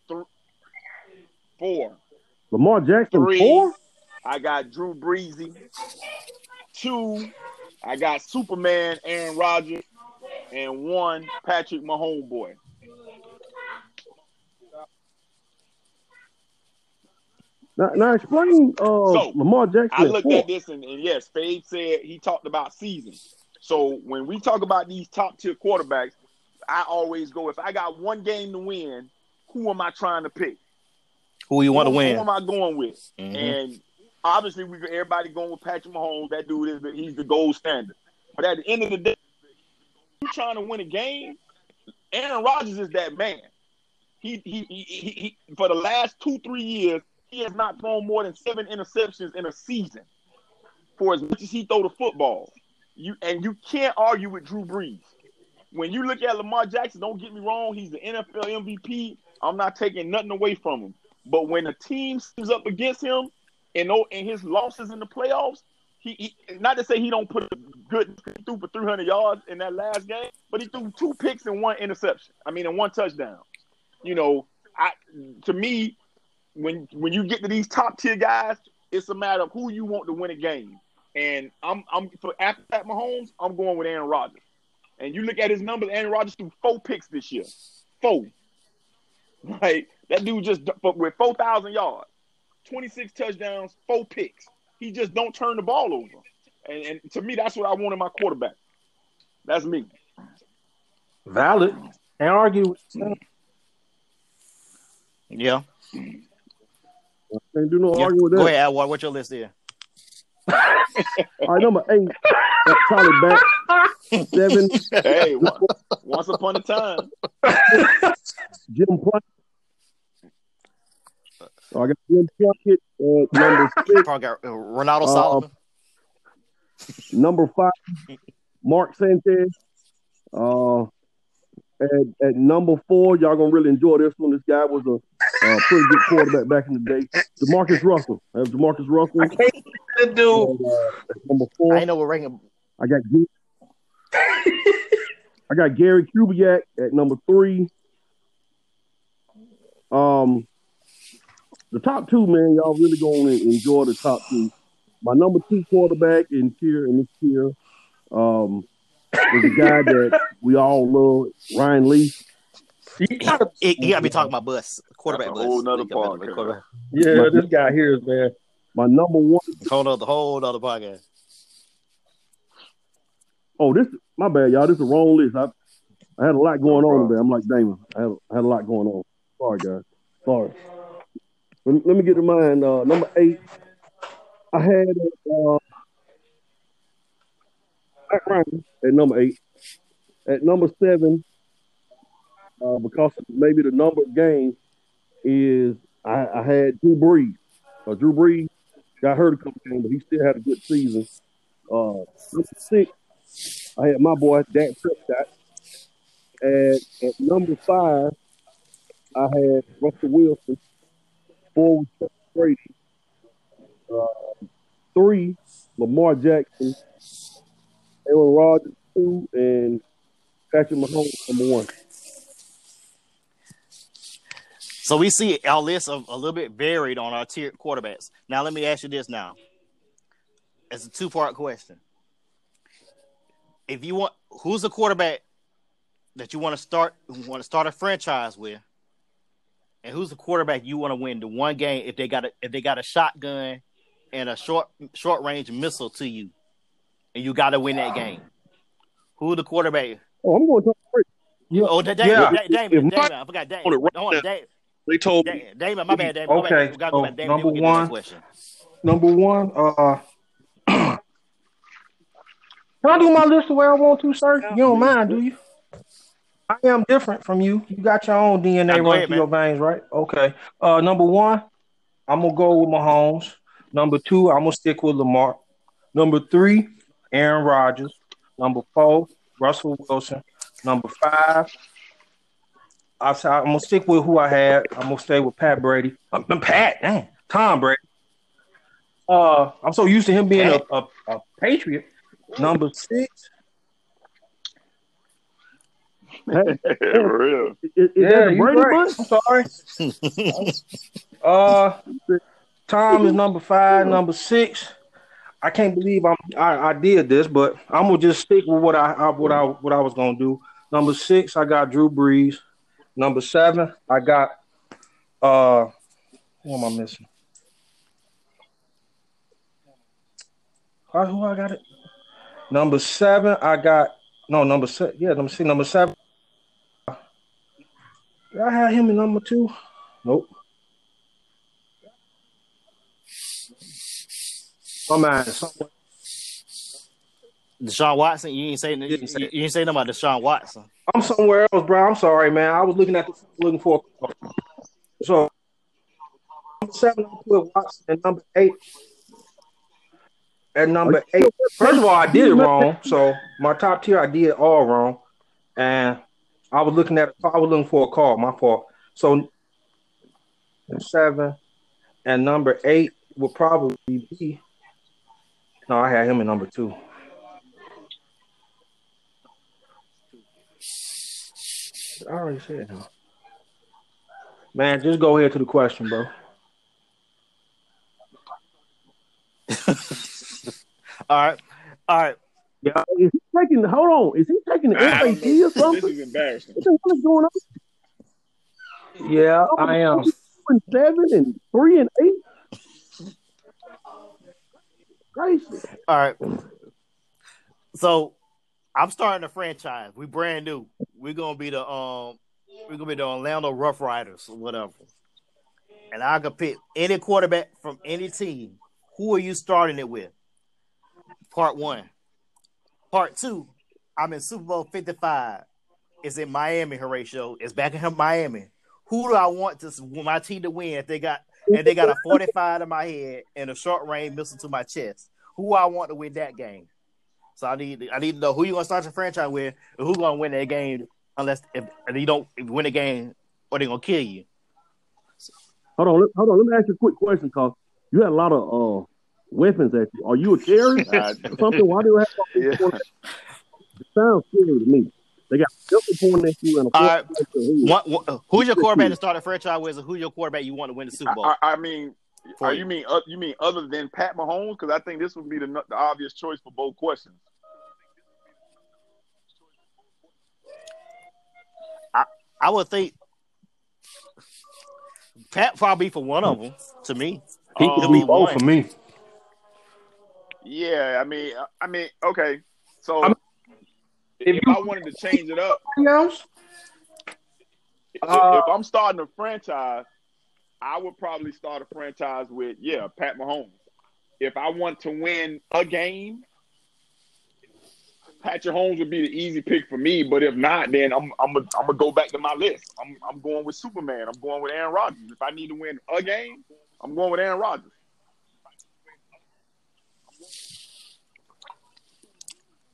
Th- four. Lamar Jackson. Three, four. I got Drew Breesy. Two, I got Superman Aaron Rodgers, and one Patrick Mahomes Now, now explain uh, so, Lamar Jackson. I looked at this and, and yes, Fade said he talked about seasons. So when we talk about these top tier quarterbacks, I always go if I got one game to win, who am I trying to pick? Who you want to win? Who am I going with? Mm-hmm. And obviously, we everybody going with Patrick Mahomes. That dude is the, he's the gold standard. But at the end of the day, you trying to win a game. Aaron Rodgers is that man. He he, he he he for the last two three years he has not thrown more than seven interceptions in a season for as much as he throw the football. You and you can't argue with Drew Brees. When you look at Lamar Jackson, don't get me wrong, he's the NFL MVP. I'm not taking nothing away from him. But when a team comes up against him and and his losses in the playoffs, he, he not to say he don't put a good through for 300 yards in that last game, but he threw two picks and one interception. I mean, and one touchdown. You know, I to me, when when you get to these top tier guys, it's a matter of who you want to win a game. And I'm I'm for after Pat Mahomes, I'm going with Aaron Rodgers. And you look at his numbers, Aaron Rodgers threw four picks this year. Four. (laughs) Like that dude just with four thousand yards, twenty six touchdowns, four picks. He just don't turn the ball over. And, and to me, that's what I want in my quarterback. That's me. Valid. Can't argue. Yeah. Can't do no yeah. arguing with that. Go ahead, Atwater. What's your list there? All right, number eight, that's Charlie Batch. Seven, Hey, once, once upon a time. Jim Plunkett. Oh, I got Jim Plunkett at number six. Probably got uh, Ronaldo Uh, Solomon. Number five, Mark Sanchez. Uh, at, at number four, y'all gonna really enjoy this one. This guy was a, a pretty good quarterback back in the day. Demarcus Russell. I have Demarcus Russell. I can't the dude. And, uh, number four, I ain't know what ranking. I got I got Gary Kubiak at number three. Um, the top two, man, y'all really gonna enjoy the top two. My number two quarterback in tier in this tier um, is a guy that we all love, Ryan Leaf. You gotta- You got to be talking about bus quarterback That's bus. a whole nother You gotta podcast. quarterback. yeah, this guy here is man. My number one. Whole the whole other podcast. Oh, this my bad, y'all. This is the wrong list. I I had a lot going on today. I'm like Damon. I had, I had a lot going on. Sorry, guys. Sorry. Let me, let me get to mine. Uh, number eight. I had uh, Matt Ryan at number eight. At number seven, uh, because maybe the number of games, is I, I had Drew Brees. Uh, Drew Brees got hurt a couple games, but he still had a good season. Uh, number six, I had my boy Dak Prescott. And at number five, I had Russell Wilson. Four was Brady. Uh, three, Lamar Jackson. Aaron Rodgers, two, and Patrick Mahomes, number one. So we see our list of a little bit varied on our tier quarterbacks. Now let me ask you this now. It's a two part question. If you want who's the quarterback that you want to start want to start a franchise with, and who's the quarterback you want to win the one game if they got a if they got a shotgun and a short short range missile to you, and you got to win that game. Who the quarterback? Oh, I'm going to talk Brady. Oh, da- Damon, Yeah. Da- Damon, If Damon, I forgot Damon. On it right Hold on, now. Damon, They told me Damon, Damon, my bad, Damon. my Okay, bad. We gotta go so back. Damon, number we get the next one. Number one, uh (clears throat) Can I do my list the way I want to, sir? You don't mind, do you? I am different from you. You got your own DNA Now, running ahead, through your veins, right? Okay. Uh number one, I'm gonna go with Mahomes. Number two, I'm gonna stick with Lamar. Number three, Aaron Rodgers. Number four, Russell Wilson. Number five, I said I'm gonna stick with who I had. I'm gonna stay with Pat Brady. I'm, I'm Pat, dang, Tom Brady. Uh, I'm so used to him being a, a, a Patriot. Number six, (laughs) For real. Is, is yeah, that the you Brady right. I'm sorry. (laughs) uh, Tom is number five. Number six, I can't believe I'm I, I did this, but I'm gonna just stick with what I, I what I what I was gonna do. Number six, I got Drew Brees. Number seven, I got uh, who am I missing? Who I got it? Number seven, I got no number seven. Yeah, number six, number seven. Did I have him in number two? Nope. My man, somewhere. Deshaun Watson. You ain't say you, you, you ain't say nothing about Deshaun Watson. I'm somewhere else, bro. I'm sorry, man. I was looking at the, looking for. So number seven, I put Watson. And number eight, at number eight. First of all, I did it wrong. So my top tier, I did all wrong, and I was looking at. I was looking for a call. My fault. So seven and number eight would probably be. No, I had him in number two. I already said him. Man, just go ahead to the question, bro. (laughs) All right, all right. Yeah, is he taking? Hold on, is he taking the I SAT or something? This is embarrassing. What the hell is going on? Yeah, I am. Seven and three and eight. Gracious. All right. So I'm starting a franchise. We brand new. We're gonna be the um we're gonna be the Orlando Rough Riders or whatever. And I can pick any quarterback from any team. Who are you starting it with? Part one. Part two, I'm in Super Bowl 55. It's in Miami, Horatio. It's back in Miami. Who do I want to my team to win if they got and they got a 45 to my head and a short range missile to my chest? Who I want to win that game? So I need I need to know who you gonna start your franchise with and who's gonna win that game unless if, if you don't win the game or they're gonna kill you. Hold on, hold on. Let me ask you a quick question, cause you had a lot of uh weapons at you. Are you a terrorist Uh, or something? Why do you have? (laughs) yeah. It sounds scary to me. They got something pointing you and a All right. fork One, one, who's your quarterback to start a franchise with, and who's your quarterback you want to win the Super Bowl? I, I I mean, For are you. you mean uh, you mean other than Pat Mahomes? Because I think this would be the, the obvious choice for both questions. I I would think Pat probably for one of them to me. He Um, be both one. for me. Yeah, I mean, I- I mean, okay. So I'm- if, if you- I wanted to change it up, else? if, Uh, if I'm starting a franchise, I would probably start a franchise with yeah, Pat Mahomes. If I want to win a game, Patrick Mahomes would be the easy pick for me. But if not, then I'm I'm gonna go back to my list. I'm I'm going with Superman. I'm going with Aaron Rodgers. If I need to win a game, I'm going with Aaron Rodgers.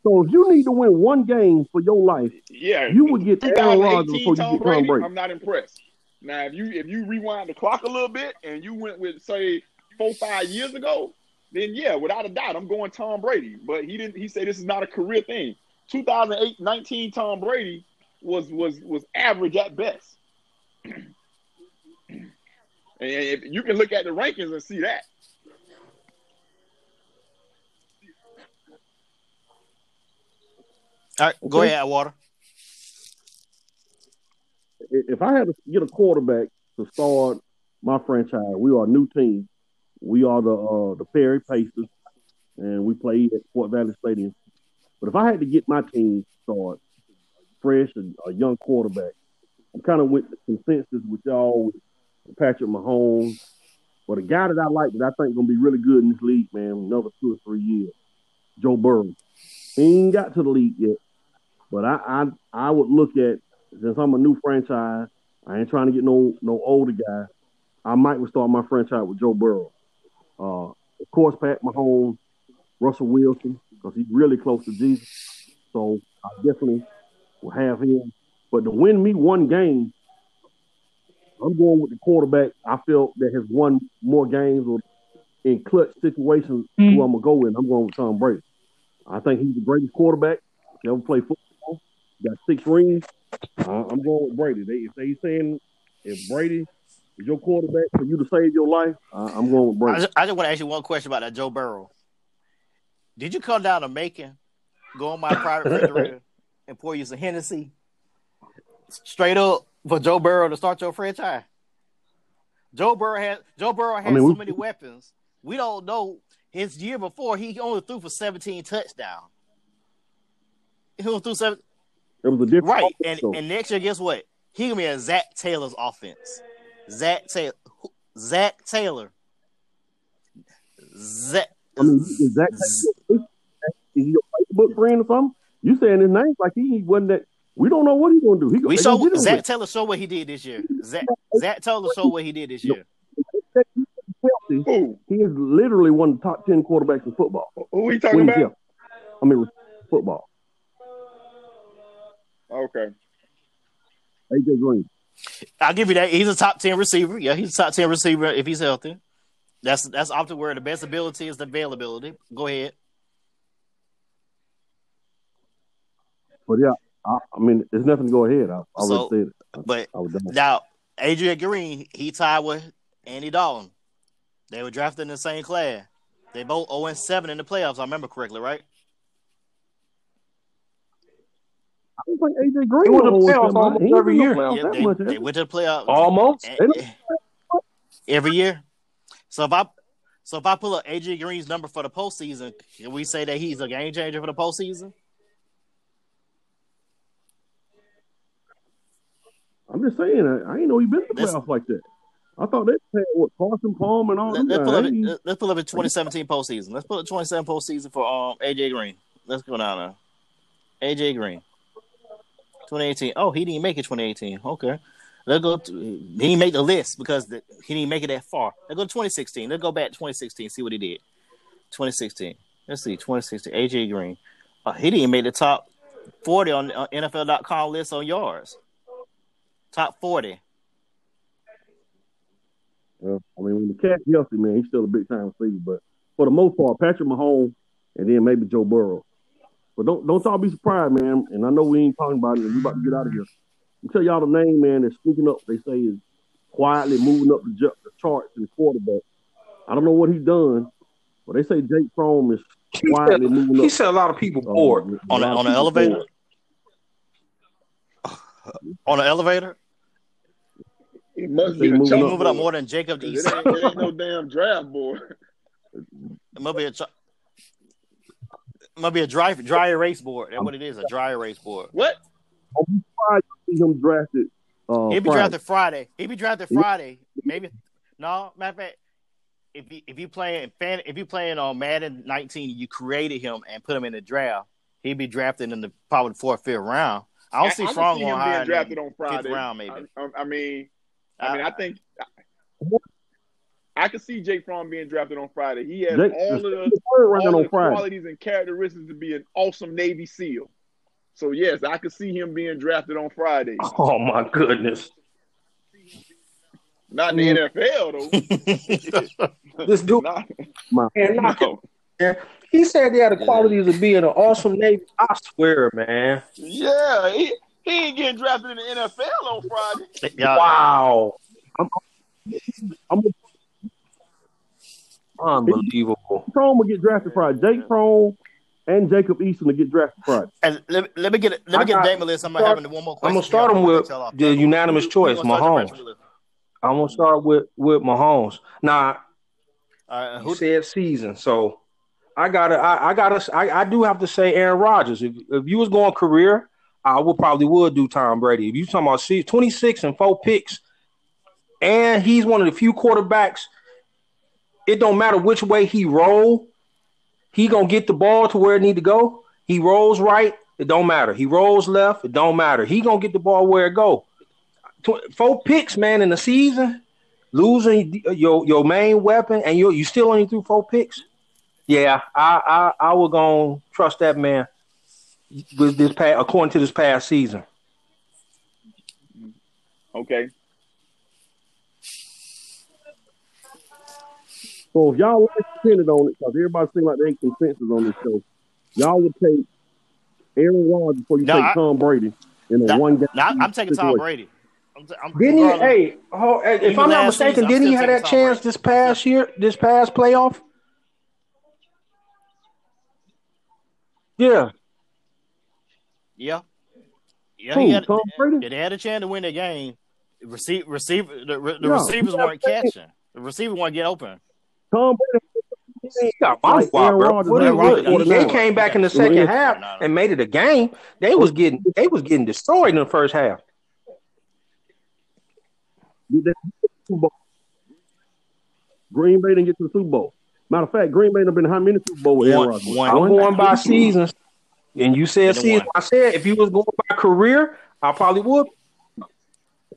So if you need to win one game for your life, Yeah, You would get Aaron Rodgers 2018 before you Tom get Tom Brady. Brady. I'm not impressed. Now, if you if you rewind the clock a little bit and you went with say four five years ago, then yeah, without a doubt, I'm going Tom Brady. But he didn't. He said this is not a career thing. 2008 19 Tom Brady was was was average at best. (clears throat) and if you can look at the rankings and see that. All right, go ahead, Water. if I had to get a quarterback to start my franchise, we are a new team. We are the uh, the Perry Pacers, and we play at Fort Valley Stadium. But if I had to get my team to start fresh and a young quarterback, I'm kind of with the consensus with y'all with Patrick Mahomes. But a guy that I like that I think gonna be really good in this league, man, another two or three years, Joe Burrow. He ain't got to the league yet, but I I, I would look at since I'm a new franchise, I ain't trying to get no no older guy. I might start my franchise with Joe Burrow. Uh, of course, Pat Mahomes, Russell Wilson, because he's really close to Jesus. So I definitely will have him. But to win me one game, I'm going with the quarterback I feel that has won more games or in clutch situations who I'm gonna go with. I'm going with Tom Brady. I think he's the greatest quarterback to ever play football. Got six rings. Uh, I'm going with Brady. They, if they saying if Brady is your quarterback for you to save your life, uh, I'm going with I Brady. just, I just want to ask you one question about that Joe Burrow. Did you come down to Macon, go on my private refrigerator, (laughs) and pour you some Hennessy straight up for Joe Burrow to start your franchise? Joe Burrow has Joe Burrow has I mean, so we- many weapons. We don't know. His year before, he only threw for 17 touchdowns. He only threw seven. It was a different Right. offense, And though. and next year, guess what? He gonna be in Zac Taylor's offense. Zac Taylor. Zac Taylor. Zac. I mean, is Zac Taylor is he your Facebook friend or something? You saying his name like he wasn't that. We don't know what he's gonna do. He, We saw gonna get him Zac with- Taylor show what he did this year. Zac Zac Taylor show what he did this (laughs) year. That he Who? he is literally one of the top ten quarterbacks in football. Who are you talking When about? healthy. I mean, football. Okay. AJ Green. I'll give you that. He's a top ten receiver. Yeah, he's a top ten receiver if he's healthy. That's that's often where the best ability is the availability. Go ahead. But yeah, I, I mean, there's nothing to go ahead. I, I already So- said it. But I was done. now Adrian Green, he tied with Andy Dalton. They were drafted in the same class. They both 0 and 7 in the playoffs, I remember correctly, right? I don't think AJ Green went to was playoffs almost every been year. Yeah, they, they went to the playoffs Almost. They don't- eh, eh, every year. So if I so if I pull up AJ Green's number for the postseason, can we say that he's a game changer for the postseason? I'm just saying, I, I ain't know he been to the Let's- playoffs like that. I thought they had what Carson Palm and all Let, us pull up let- let's pull up the 2017 postseason. Let's pull up 27 postseason for um AJ Green. Let's go down there. AJ Green. 2018. Oh, he didn't make it 2018. Okay. Let's go to, he didn't make the list because the, he didn't make it that far. Let's go to 2016. Let's go back to 2016, see what he did. 2016. Let's see, 2016. AJ Green. Uh, he didn't make the top 40 on uh, NFL.com list on yards. Top 40. Well, I mean, when the cat's healthy, man, he's still a big time receiver. But for the most part, Patrick Mahomes and then maybe Joe Burrow. But don't don't y'all be surprised, man. And I know we ain't talking about it, and we about to get out of here. I tell y'all the name, man, that's sneaking up. They say is quietly moving up the, ju- the charts in the quarterback. I don't know what he's done, but they say Jake Fromm is quietly moving up. He said a lot of people uh, bored. a On the, lot of on the elevator? forward. On the elevator? He must be moving up. moving up more than Jacob 'cause East. It ain't, it ain't no damn draft board. It must be a tr- it must be a dry dry erase board. That's what it is, a dry erase board. What? See him drafted. Uh, He'll be Friday. drafted Friday. He'll be drafted Friday. Maybe no matter of fact. If you if you playing fan if you playing on Madden 19, you created him and put him in the draft. He'd be drafted in the probably fourth, fifth round. I don't see I, Strong see going him higher being drafted on Friday. fifth round, maybe. I, I, I mean, I mean, I think I could see Jake Fromm being drafted on Friday. He has Jake, all of the the third round all on the Friday. qualities and characteristics to be an awesome Navy SEAL. So yes, I could see him being drafted on Friday. Oh my goodness. Not in the NFL though. (laughs) This dude, Not- man, knock it. no. He said he had the qualities of being an awesome Navy. I swear, man. Yeah, he, he ain't getting drafted in the NFL on Friday. yeah, Wow. I'm Unbelievable. Fromm will get drafted Friday. Jake Fromm and Jacob Eason will get drafted Friday. And let, let me get let me I get got- Dame a list. I'm gonna start- have one more question. I'm gonna start for him with Tell off. the unanimous Who- who choice, gonna start your Mahomes. I'm gonna start with with Mahomes. Now, All right, you who, said season, so I gotta, I, I gotta, I, I do have to say Aaron Rodgers. If if you was going career, I would probably would do Tom Brady. If you talking about see 26 and four picks, and he's one of the few quarterbacks. It don't matter which way he roll, he gonna get the ball to where it need to go. He rolls right, it don't matter. He rolls left, it don't matter. He gonna get the ball where it go. Four picks, man, in the season, losing your your main weapon, and you you still only threw four picks. Yeah, I I I would gonna trust that man with this past according to this past season. Okay. So if y'all like depended on it, because everybody seems like they ain't consensus on this show, y'all would take Aaron Rodgers before you No, take I- Tom Brady in a Nah, one game. nah, I'm taking Tom. Brady. I'm, t- I'm, Didn't he? regardless- Hey, oh, if I'm not mistaken, season, didn't he have that Tom chance Brady. this past year, this past playoff? Yeah, Yeah. Yeah, Who, he had, Tom Brady? yeah, they had a chance to win the game. Receive, receive, the, the Yeah, receivers weren't catching. The receiver weren't getting open. Tom Brady. he got body Aaron bro. What and he- Aaron what- Rodgers. They came back in the second Yeah. half No, no. and made it a game. They was getting they was getting destroyed in the first half. Did they get to the Super Bowl? Green Bay didn't get to the Super Bowl. Matter of fact, Green Bay done been how many Super Bowl with Aaron One- Rodgers? one. I'm going by seasons, and you said Either season. I said if you was going by career, I probably would.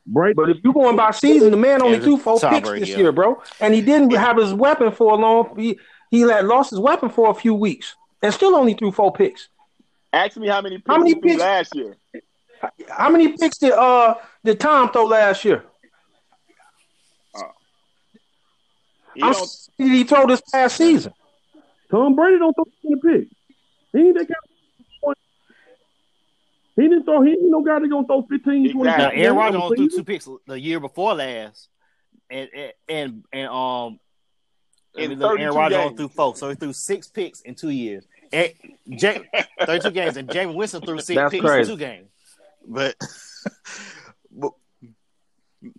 Brady, But if you're going by season, the man only Yeah, threw four picks this yeah. year, bro, and he didn't have his weapon for a long. He, he had lost his weapon for a few weeks, and still only threw four picks. Ask me how many picks How many he threw picks- last year. How many picks did uh did Tom throw last year? He How don't, many did he throw this past season? Tom Brady don't throw in the pick. He ain't that guy. He didn't throw. He ain't no guy that gonna throw 15, 20 Exactly. Now, Aaron Rodgers only threw two picks the year before last, and and and, and um, I In mean, look, 32 Aaron Rodgers only threw four, so he threw six picks in two years. And Jay, thirty-two games, and Jameis Winston threw six That's picks crazy. in two games. But, (laughs) but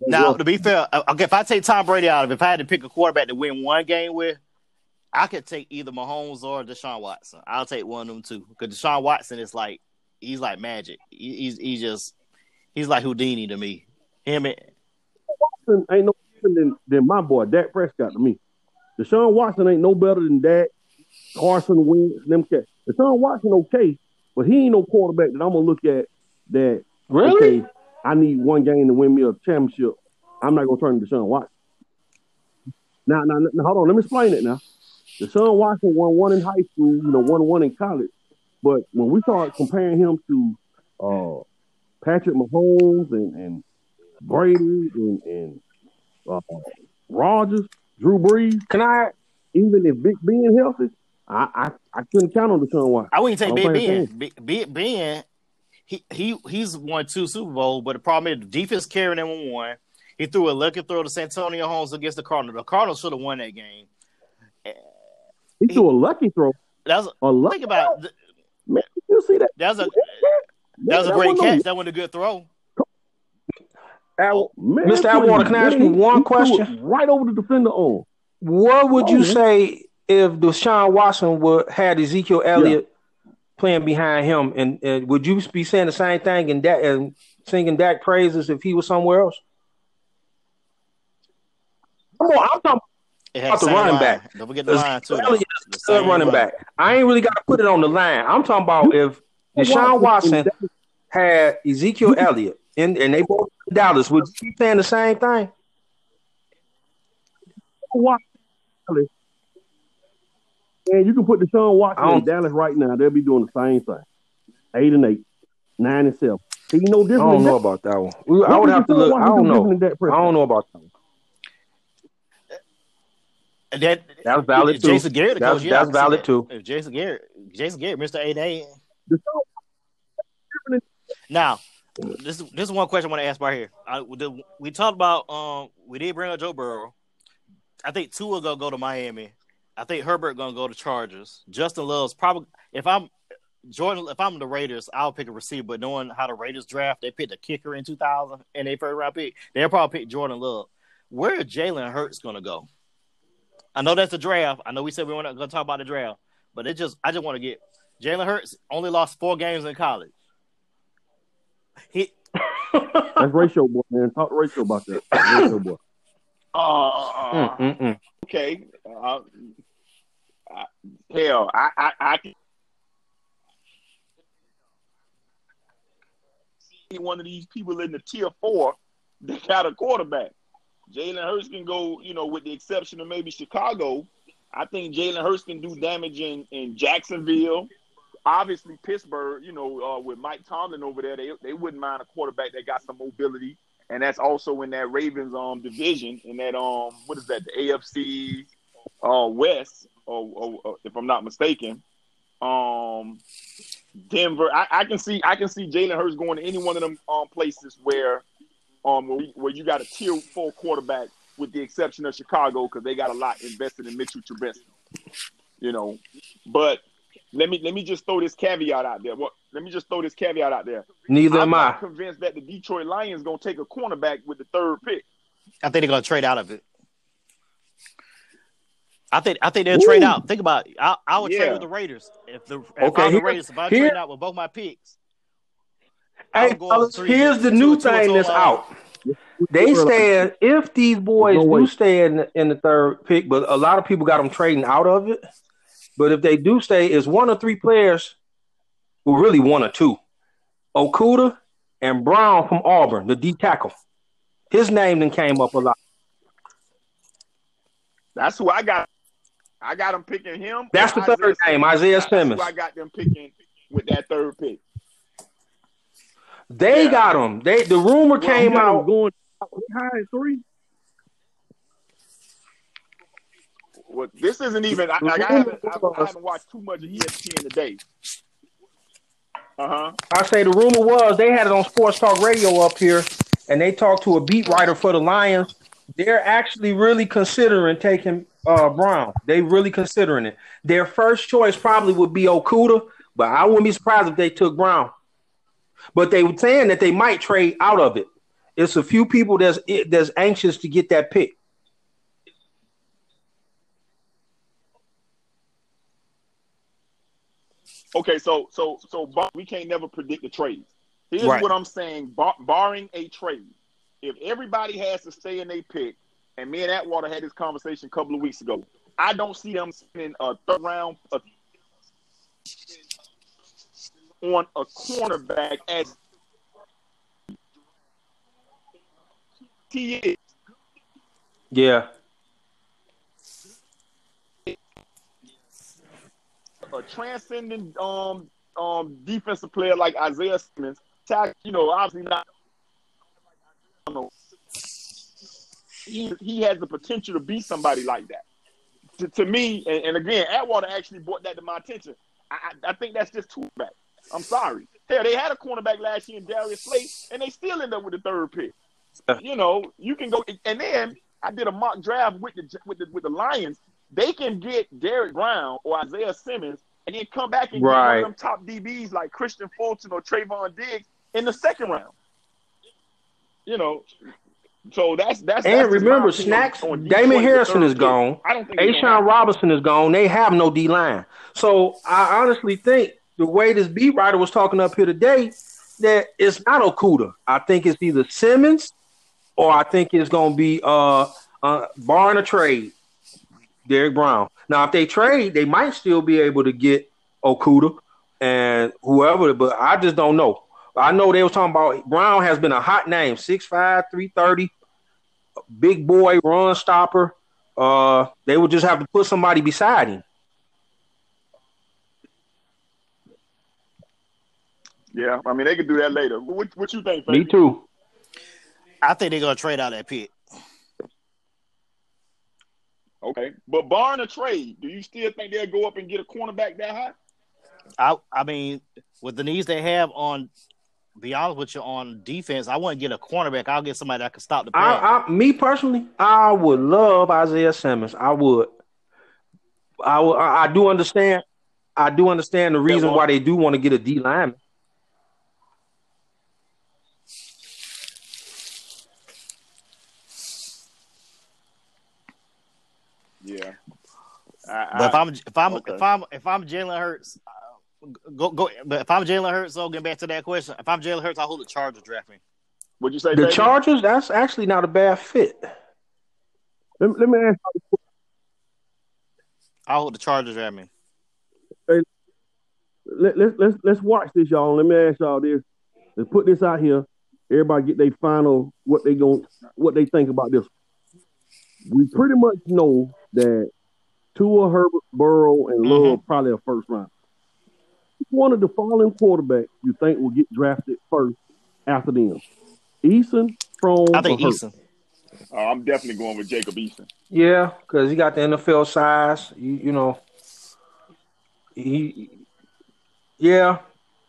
now, to be fair, uh, okay, if I take Tom Brady out of, if I had to pick a quarterback to win one game with, I could take either Mahomes or Deshaun Watson. I'll take one of them two because Deshaun Watson is like he's like magic. He, he's he's just he's like Houdini to me. Him and Watson ain't no better than, than my boy Dak Prescott to me. Deshaun Watson ain't no better than Dak. Carson Wentz, them cats. Deshaun Watson okay, but he ain't no quarterback that I'm gonna look at that. Really? Okay, I need one game to win me a championship. I'm not gonna turn to Deshaun Watson. Now, now, now, hold on. Let me explain it now. Deshaun Watson won one in high school, you know, won one in college. But when we start comparing him to uh, Patrick Mahomes and, and Brady and, and uh, Rogers, Drew Brees, Can I? even if Big Ben healthy, I, I, I couldn't count on Deshaun Watson. I wouldn't take Big Ben. Big, Ben, he he he's won two Super Bowls, but the problem is the defense carried him in one. He threw a lucky throw to Santonio Holmes against the Cardinals. The Cardinals should have won that game. He threw a lucky throw. That's A lucky think about it. Man. You see that? That was a that was a great catch. no- That wasn't a good throw. Al- Man, Mr. that Atwater, can I ask you one he threw it question? Right over the defender on. What would you Oh. say if Deshaun Watson would had Ezekiel Elliott playing behind him, and, and would you be saying the same thing and that and singing Dak praises if he was somewhere else? Come on, I'm talking It had About the running line. back. Don't forget the line too. Ezekiel. Elliott The is good same running line. back. I ain't really got to put it on the line. I'm talking about if Deshaun Watson had Ezekiel Elliott and, and they both in Dallas, would you be saying the same thing? Watson. And you can put Deshaun Watson in Dallas right now. They'll be doing the same thing. Eight and eight, nine and seven. He no I don't know that. about that one. I would have to look. I don't know. different than Dak I don't know about that one. And That was valid too. Jason Garrett, the That's- coach, yeah, that's valid that. too. If Jason Garrett, Jason Garrett, Mister Eight A. Now, this is this is one question I want to ask right here. I, we, we talked about um we did bring up Joe Burrow. I think Tua gonna go to Miami. I think Herbert gonna go to Chargers. Justin Love's probably if I'm Jordan, if I'm the Raiders, I'll pick a receiver. But knowing how the Raiders draft, they picked a kicker in 2000 and they first round pick. They'll probably pick Jordan Love. Where Jalen Hurts gonna go? I know that's the draft. I know we said we weren't gonna talk about the draft, but it just I just want to get Jalen Hurts only lost four games in college. He (laughs) That's ratio boy, man. Talk to ratio about that. ratio boy. (laughs) Uh, Mm-mm-mm. okay. Uh, I, hell, I, I, I can see one of these people in the tier four that got a quarterback. Jalen Hurts can go, you know, with the exception of maybe Chicago. I think Jalen Hurts can do damage in, in Jacksonville. Obviously, Pittsburgh, you know, uh, with Mike Tomlin over there, they, they wouldn't mind a quarterback that got some mobility. And that's also in that Ravens um division, in that um what is that, the AFC uh West, or, or, or if I'm not mistaken. Um Denver. I, I can see I can see Jalen Hurts going to any one of them um places where um where, where you got a tier four quarterback, with the exception of Chicago, because they got a lot invested in Mitchell Trubisky. You know, but let me let me just throw this caveat out there. What? Let me just throw this caveat out there. Neither I'm am I. convinced that the Detroit Lions gonna take a cornerback with the third pick. I think they're gonna trade out of it. I think I think they'll trade out. Think about it. I, I would trade with the Raiders if the if Okay, I'm the Raiders. If I here- trade out with both my picks, Hey, I'll fellas, here's the new two- thing two- that's out. They stand if these boys No do stay in the, in the third pick, but a lot of people got them trading out of it. But if they do stay, it's one or three players, well, really one or two, Okudah and Brown from Auburn, the D tackle. His name then came up a lot. That's who I got. I got them picking him. That's the third name, Isaiah Simmons. I got them picking with that third pick. They Yeah. got him. They the rumor Well, came you got him out. going high at three. Well, this isn't even. I, like, I, haven't, I, I haven't watched too much of ESPN today. Uh huh. I say the rumor was they had it on Sports Talk Radio up here, and they talked to a beat writer for the Lions. They're actually really considering taking uh, Brown. They really considering it. Their first choice probably would be Okudah, but I wouldn't be surprised if they took Brown. But they were saying that they might trade out of it. It's a few people that's that's anxious to get that pick. Okay, so so so bar, we can't never predict the trades. Here's Right. what I'm saying: bar, barring a trade, if everybody has to stay in their pick, and me and Atwater had this conversation a couple of weeks ago, I don't see them spending a third round a, on a cornerback as he is. Yeah, a transcendent um um defensive player like Isaiah Simmons, tack, you know, obviously not. I don't know. He he has the potential to be somebody like that. To, to me, and, and again, Atwater actually brought that to my attention. I, I I think that's just too bad. I'm sorry. Hell, they had a cornerback last year in Darius Slay, and they still end up with the third pick. You know, you can go, and then I did a mock draft with the with the with the Lions. They can get Derrick Brown or Isaiah Simmons, and then come back and Right. get one of them top DBs like Kristian Fulton or Trevon Diggs in the second round. You know, so that's that's. And that's remember, Snacks, on Damon Harrison is gone. I don't think A'Shawn. Robinson is gone. They have no D line. So I honestly think the way this beat writer was talking up here today, that it's not Okudah. I think it's either Simmons or I think it's gonna be uh uh barring a trade, Derrick Brown. Now if they trade, they might still be able to get Okudah and whoever, but I just don't know. I know they were talking about Brown has been a hot name, 6'5, 330, big boy, run stopper. Uh, they would just have to put somebody beside him. Yeah, I mean they could do that later. What what you think? Me Fabion? too. I think they're gonna trade out that pick. Okay, but barring a trade, do you still think they'll go up and get a cornerback that high? I I mean, with the needs they have on, be honest with you, on defense, I wouldn't get a cornerback. I'll get somebody that can stop the pass. I, I, me personally, I would love Isaiah Simmons. I would. I would, I, I do understand. I do understand the reason why they do want to get a D lineman. Yeah. I, but if I- I'm if I'm okay. if I'm if I'm Jalen Hurts, uh, go go. But if I'm Jalen Hurts, so getting back to that question, if I'm Jalen Hurts, I hope the Chargers draft me. what'd you say? The Fabion? Chargers, that's actually not a bad fit. Let, me- let me ask you, I hope the Chargers draft me. let, let, let's let's watch this, y'all. Let me ask y'all this. Let's put this out here. Everybody get their final what they going what they think about this. We pretty much know that Tua, Herbert, Burrow, and Love probably a first round. One of the following quarterbacks you think will get drafted first after them? Eason, Strong, I think or Hurts? Eason. Uh, I'm definitely going with Jacob Eason. Yeah, because he got the NFL size. You, you know, he, yeah,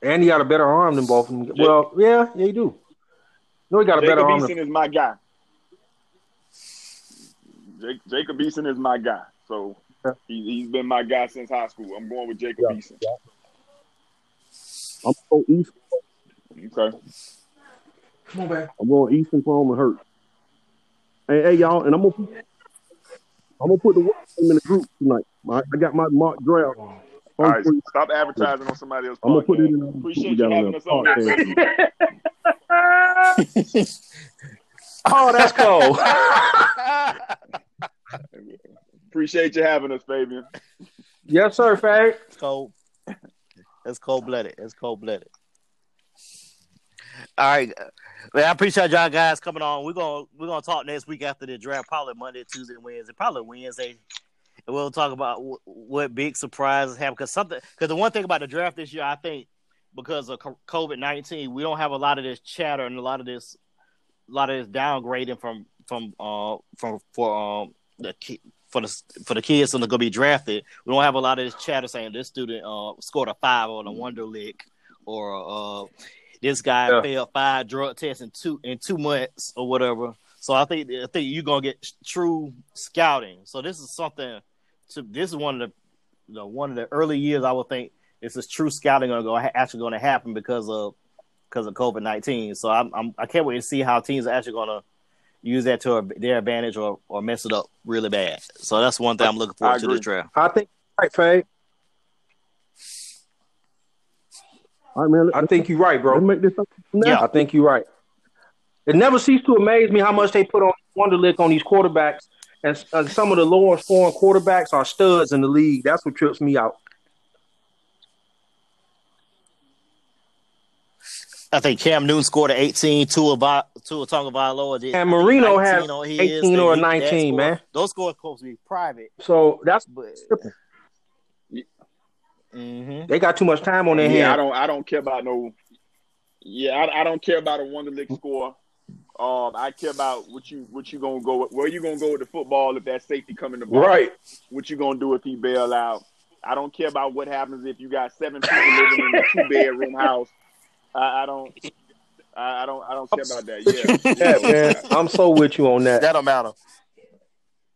and he got a better arm than both of them. Well, yeah, yeah, he do. No, he got a Jacob better arm. Eason Than, is my guy. Jake, Jacob Eason is my guy. So Yeah. He, he's been my guy since high school. I'm going with Jacob Yeah. Eason. I'm going East. Okay. Come on, back. I'm going Eason, Fromm, and Hurt. Hey, hey, y'all, and I'm gonna put, I'm gonna put the work in the group tonight. I, I got my mock draft. All right. Stop advertising on somebody else. I'm gonna put it in. the- Appreciate you got having us on. podcast. (laughs) Oh, that's cold. (laughs) Appreciate you having us, Fabion. yes, sir, Fag. It's cold. It's cold blooded. It's cold blooded. All right. Man, I appreciate y'all guys coming on. We're gonna we're gonna talk next week after the draft, probably Monday, Tuesday, Wednesday, probably Wednesday. And we'll talk about w- what big surprises happen. Because something, because the one thing about the draft this year, I think, because of COVID nineteen, we don't have a lot of this chatter and a lot of this, a lot of this downgrading from from uh from for um the ki- for the for the kids that are gonna be drafted. We don't have a lot of this chatter saying this student uh scored a five on a Wonderlic or uh this guy Yeah. failed five drug tests in two in two months or whatever. So I think I think you're gonna get true scouting. So this is something. To this is one of the, you know, one of the early years I would think this is true scouting gonna go actually going to happen because of because of COVID nineteen. So I'm, I'm I can't wait to see how teams are actually gonna use that to their advantage or or mess it up really bad. So that's one thing I'm looking forward to this draft. I think right, Fade. All right, man. I Let's, think you're right, bro. make this up. Yeah. I think you're right. It never ceased to amaze me how much they put on Wonderlic on these quarterbacks, and uh, some of the lower scoring quarterbacks are studs in the league. That's what trips me out. I think Cam Newton scored an 18, Tua, Va- Tua Tagovailoa did. And Marino has 19 on his. 18 or 19, score- man. Those scores supposed to be private, So that's but hmm they got too much time on their Yeah, I hands. don't I don't care about no. Yeah, I, I don't care about a Wonderlic score. Um, I care about what you what you gonna go with, where you gonna go with the football if that safety coming to ball. Right. What you gonna do if he bail out? I don't care about what happens if you got seven people living in a two bedroom house. I, I don't. I, I don't. I don't care about that. (laughs) Yeah, (laughs) Yeah, man. I'm so with you on that. that don't matter.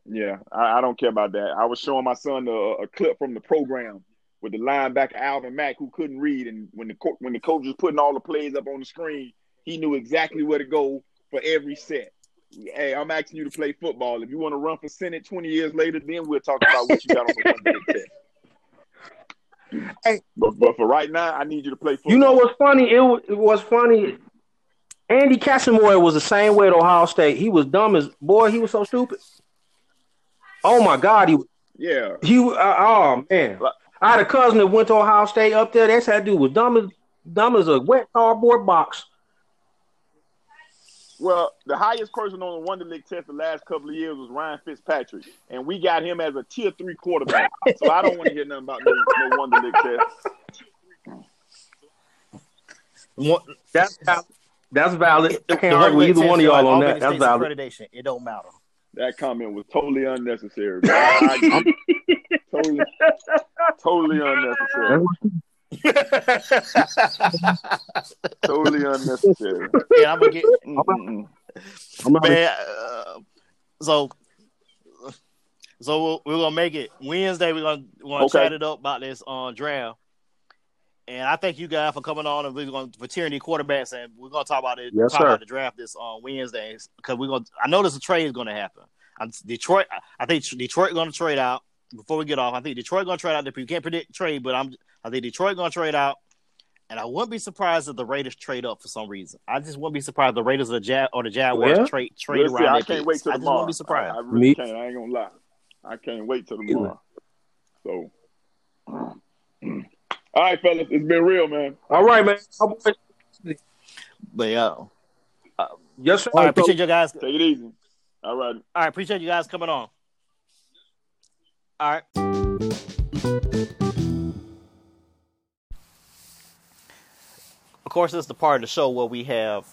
Yeah, I, I don't care about that. I was showing my son a, a clip from the program with the linebacker Alvin Mack who couldn't read, and when the co- when the coach was putting all the plays up on the screen, he knew exactly where to go for every set. Hey, I'm asking you to play football. If you want to run for Senate 20 years later, then we'll talk about what you got on the one day (laughs) test. Hey. But, but for right now, I need you to play football. You know what's funny? It, wa- it was funny. Andy Katzenmoyer was the same way at Ohio State. He was dumb as boy. He was so stupid. Oh my God, he Yeah. he. Uh, oh man, I had a cousin that went to Ohio State up there. That's that dude was dumb as dumb as a wet cardboard box. Well, the highest person on the Wonderlic test the last couple of years was Ryan Fitzpatrick, and we got him as a tier three quarterback. (laughs) so I don't want to hear nothing about no, no Wonderlic test. One- That's valid. That's valid. I can't argue with one-way either one of y'all like on that. That's valid. Accreditation, it don't matter. That comment was totally unnecessary. bro. I, (laughs) I, totally, totally unnecessary. (laughs) Totally unnecessary. yeah, mm, I'm gonna get Mm-mm-mm. I'm man. Uh, so, so we're, we're gonna make it Wednesday. We're gonna we're gonna Okay. chat it up about this on draft. And I thank you guys for coming on and we're going to for tyranny quarterbacks and we're gonna talk about it. Yes, talk sir. about the draft this uh, on Wednesdays because we're gonna. I know there's a trade is gonna happen. I'm, Detroit. I think Detroit going to trade out before we get off. I think Detroit going to trade out. You can't predict trade, but I'm. I think Detroit going to trade out. And I wouldn't be surprised if the Raiders trade up for some reason. I just wouldn't be surprised if the Raiders or the, Jag- or the Jaguars Yeah. trade trade We'll around. I can't picks. wait till I just tomorrow. wouldn't be surprised. I, I really Me- can't. I ain't gonna lie. I can't wait till tomorrow. So, (clears throat) all right, fellas, it's been real, man. All right, man. But yeah, uh, all Yes, sir. right. Appreciate you guys. Take it easy. All right. All right, appreciate you guys coming on. All right. Of course, this is the part of the show where we have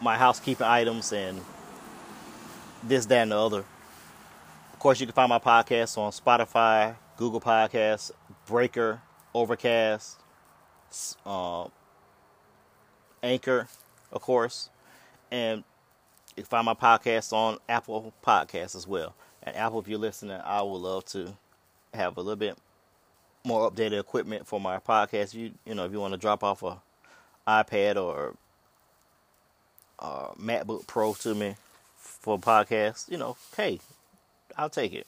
my housekeeping items and this, that, and the other. Of course, you can find my podcast on Spotify, Google Podcasts, Breaker, Overcast, uh, Anchor, of course, and you can find my podcast on Apple Podcasts as well. And Apple, if you're listening, I would love to have a little bit more updated equipment for my podcast. You you know, if you want to drop off a iPad or uh, MacBook Pro to me for a podcast, you know, hey, I'll take it.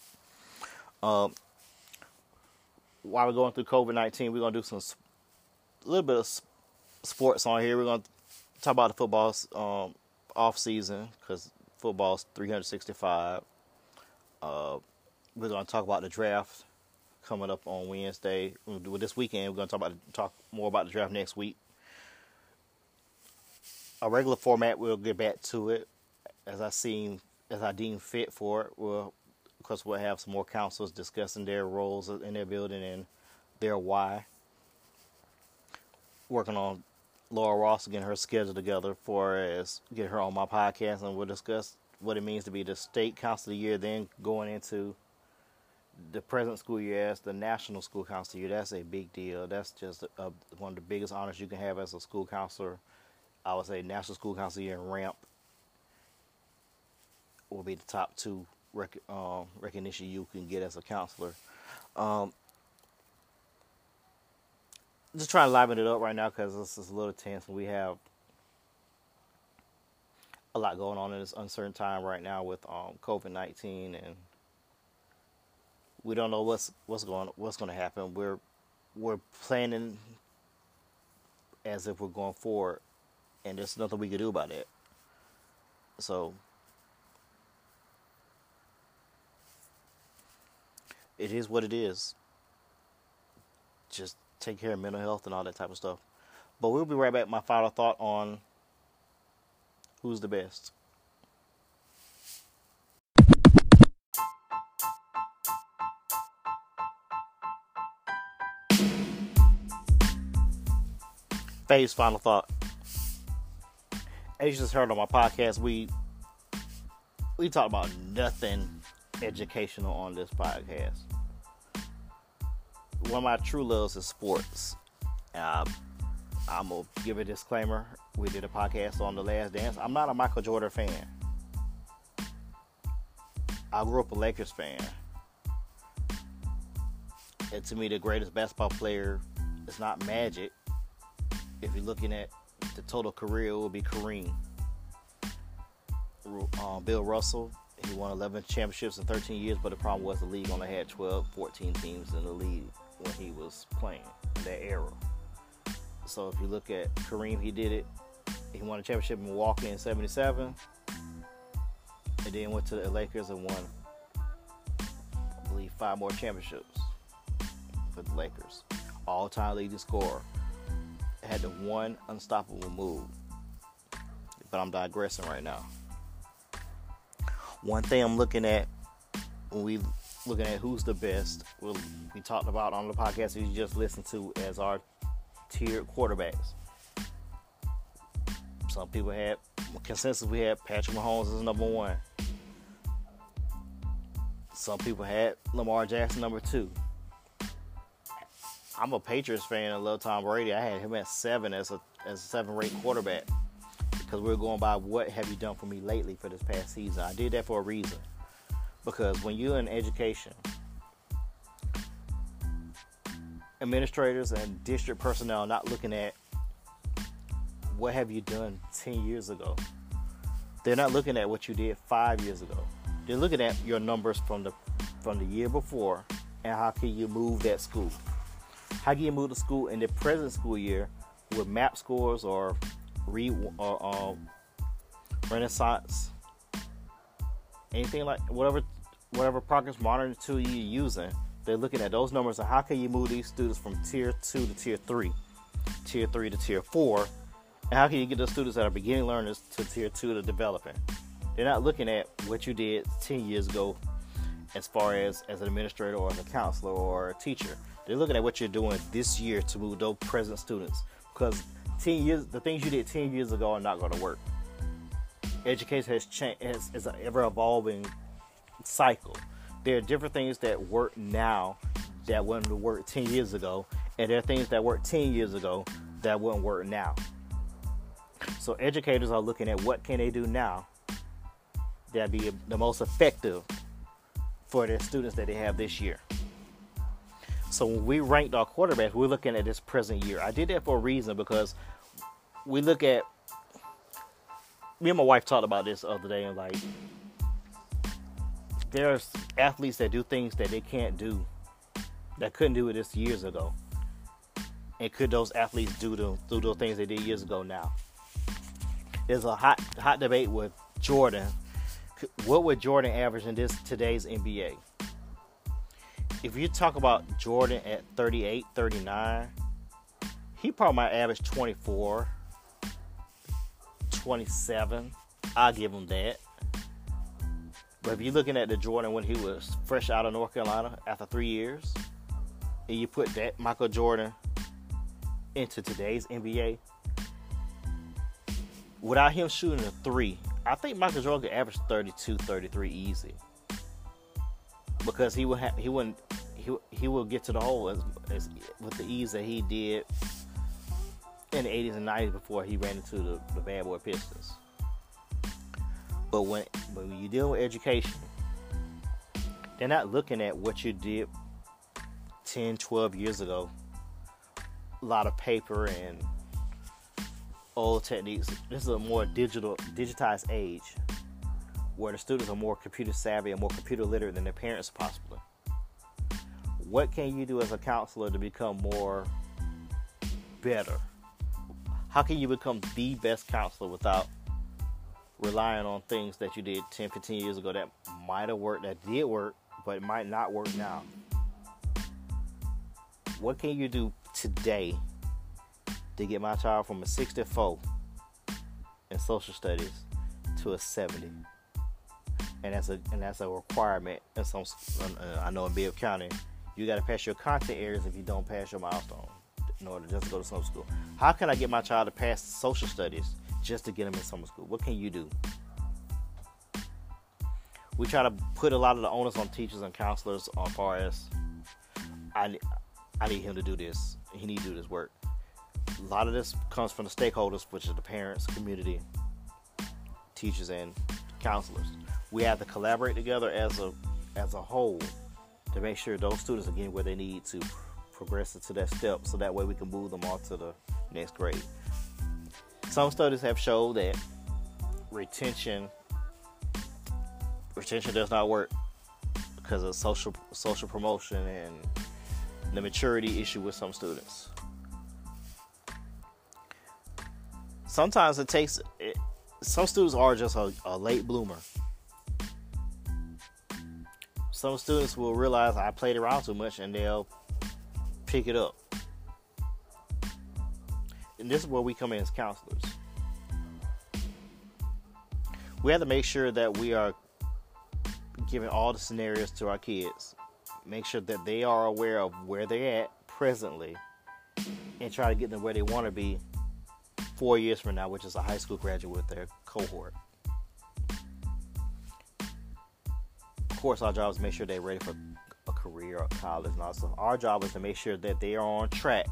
Um, while we're going through COVID nineteen, we're gonna do some a little bit of sports on here. We're gonna talk about the football um, off season because football's 365. Uh, we're gonna talk about the draft coming up on Wednesday. Well, this weekend, we're gonna talk about talk more about the draft next week. a regular format. We'll get back to it as I seem as I deem fit for it. We'll, course, we'll have some more counselors discussing their roles in their building and their why. Working on Laura Ross getting her schedule together for as get her on my podcast, and we'll discuss what it means to be the state council of the year, then going into the present school year as the national school council year. That's a big deal. That's just a, one of the biggest honors you can have as a school counselor. I would say national school council year and RAMP will be the top two rec- um, recognition you can get as a counselor. Um, just trying to liven it up right now because this is a little tense we have a lot going on in this uncertain time right now with um, COVID nineteen and we don't know what's what's going what's going to happen. We're we're planning as if we're going forward, and there's nothing we can do about it. So it is what it is. Just take care of mental health and all that type of stuff. But we'll be right back. My final thought on who's the best. Phase final thought. As you just heard on my podcast, we we talk about nothing educational on this podcast. One of my true loves is sports. Um, I'm gonna give a disclaimer. We did a podcast on the Last Dance. I'm not a Michael Jordan fan. I grew up a Lakers fan. And to me, the greatest basketball player is not Magic. If you're looking at the total career, it will be Kareem. Um, Bill Russell, he won 11 championships in 13 years, but the problem was the league only had 12, 14 teams in the league when he was playing that era. So if you look at Kareem, he did it. He won a championship in Milwaukee in 77, and then went to the Lakers and won, I believe, five more championships for the Lakers. All time leading scorer. Had the one unstoppable move. But I'm digressing right now. One thing I'm looking at when we looking at who's the best, we'll, we talked about on the podcast you just listened to as our tiered quarterbacks. Some people had consensus we had Patrick Mahomes as number one. Some people had Lamar Jackson number two. I'm a Patriots fan and love Tom Brady. I had him at seven as a as a seven rate quarterback because we are going by what have you done for me lately for this past season. I did that for a reason because when you're in education, administrators and district personnel are not looking at what have you done 10 years ago. They're not looking at what you did five years ago. They're looking at your numbers from the from the year before and how can you move that school. How can you move the school in the present school year with MAP scores or read or um, Renaissance, anything like whatever whatever progress monitoring tool you're using, they're looking at those numbers and how can you move these students from tier two to tier three, tier three to tier four, and how can you get those students that are beginning learners to tier two to developing? They're not looking at what you did 10 years ago as far as as an administrator or as a counselor or a teacher. They're looking at what you're doing this year to move those present students because 10 years the things you did 10 years ago are not going to work. Education has changed is an ever evolving cycle. There are different things that work now that wouldn't work 10 years ago, and there are things that work 10 years ago that wouldn't work now. So educators are looking at what can they do now that be the most effective for their students that they have this year. So when we ranked our quarterbacks, we're looking at this present year. I did that for a reason because we look at me and my wife talked about this the other day and like there's athletes that do things that they can't do that couldn't do it this years ago. And could those athletes do do those things they did years ago now? There's a hot hot debate with Jordan. What would Jordan average in this today's NBA? If you talk about Jordan at 38, 39, he probably might average 24, 27. I'll give him that. But if you're looking at the Jordan when he was fresh out of North Carolina after three years, and you put that Michael Jordan into today's NBA, without him shooting a three, I think Michael Jordan could average 32, 33 easy. Because he would have, he wouldn't he he will get to the hole as, as with the ease that he did in the 80s and 90s before he ran into the, the bad boy Pistons. But when when you deal with education, they're not looking at what you did 10, 12 years ago. A lot of paper and old techniques. This is a more digital, digitized age where the students are more computer savvy and more computer literate than their parents possibly. What can you do as a counselor to become more better? How can you become the best counselor without relying on things that you did 10, 15 years ago that might have worked, that did work, but might not work now? What can you do today to get my child from a 64 in social studies to a 70? And that's a and that's a requirement in some. Uh, I know in Bibb County, you got to pass your content areas if you don't pass your milestone in order just go to summer school. How can I get my child to pass social studies just to get them in summer school? What can you do? We try to put a lot of the onus on teachers and counselors as far as I, I need him to do this. He need to do this work. A lot of this comes from the stakeholders, which is the parents, community, teachers, and counselors. We have to collaborate together as a as a whole to make sure those students are getting where they need to progress to that step, so that way we can move them on to the next grade. Some studies have showed that retention retention does not work because of social social promotion and the maturity issue with some students. Sometimes it takes it, some students are just a, a late bloomer. Some students will realize I played around too much and they'll pick it up. And this is where we come in as counselors. We have to make sure that we are giving all the scenarios to our kids make sure that they are aware of where they're at presently and try to get them where they want to be four years from now, which is a high school graduate with their cohort. Of course, our job is to make sure they're ready for a career or college and also our job is to make sure that they are on track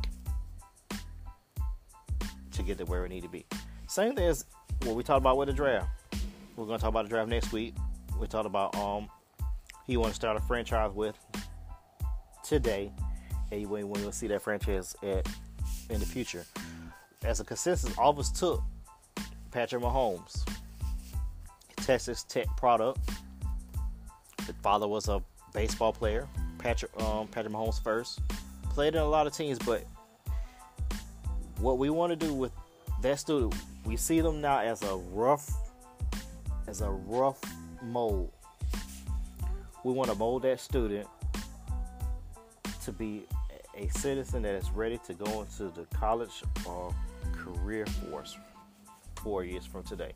to get to where we need to be. Same thing as what we talked about with the draft. We're gonna talk about the draft next week. We talked about um he want to start a franchise with today, and when will see that franchise at in the future. As a consensus, all of us took Patrick Mahomes, Texas Tech product. His father was a baseball player. Patrick um, Patrick Mahomes first played in a lot of teams, but what we want to do with that student, we see them now as a rough, as a rough mold. We want to mold that student to be a citizen that is ready to go into the college or career force four years from today.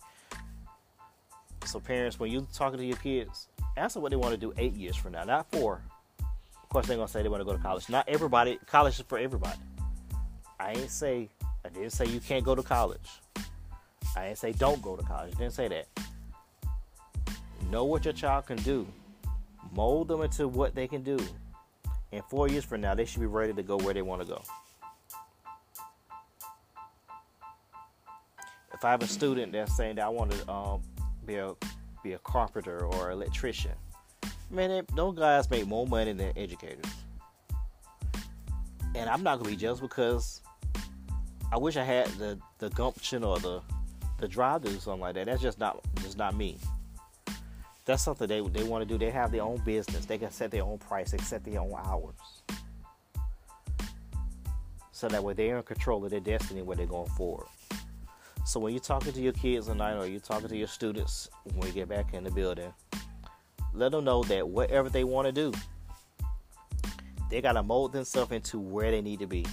So, parents, when you're talking to your kids, ask them what they want to do eight years from now, not four. Of course, they're gonna say they want to go to college. Not everybody. College is for everybody. I ain't say. I didn't say you can't go to college. I didn't say don't go to college. I didn't say that. Know what your child can do. Mold them into what they can do and four years from now, they should be ready to go where they want to go. If I have a student that's saying that I want to um, be a be a carpenter or electrician, man, those guys make more money than educators. And I'm not gonna be jealous because I wish I had the the gumption or the the drive to do something like that. That's just not just not me that's something they they want to do. They have their own business. They can set their own price. They set their own hours. So that way they're in control of their destiny when they're going forward. So when you're talking to your kids tonight or you're talking to your students when we get back in the building, let them know that whatever they want to do, they got to mold themselves into where they need to be.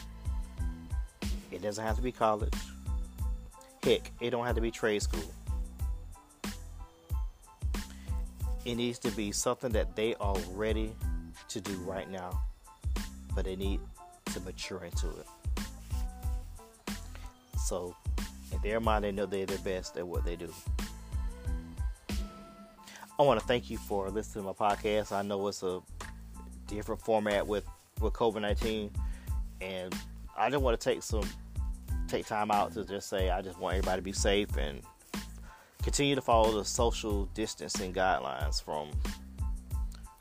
It doesn't have to be college. Heck, it don't have to be trade school. It needs to be something that they are ready to do right now, but they need to mature into it. So, their mind, they know they're the best at what they do. I want to thank you for listening to my podcast. I know it's a different format with with COVID nineteen, and I just want to take some take time out to just say I just want everybody to be safe and continue to follow the social distancing guidelines from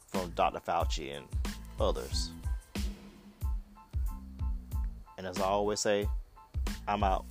from Dr. Fauci and others. And as I always say, I'm out.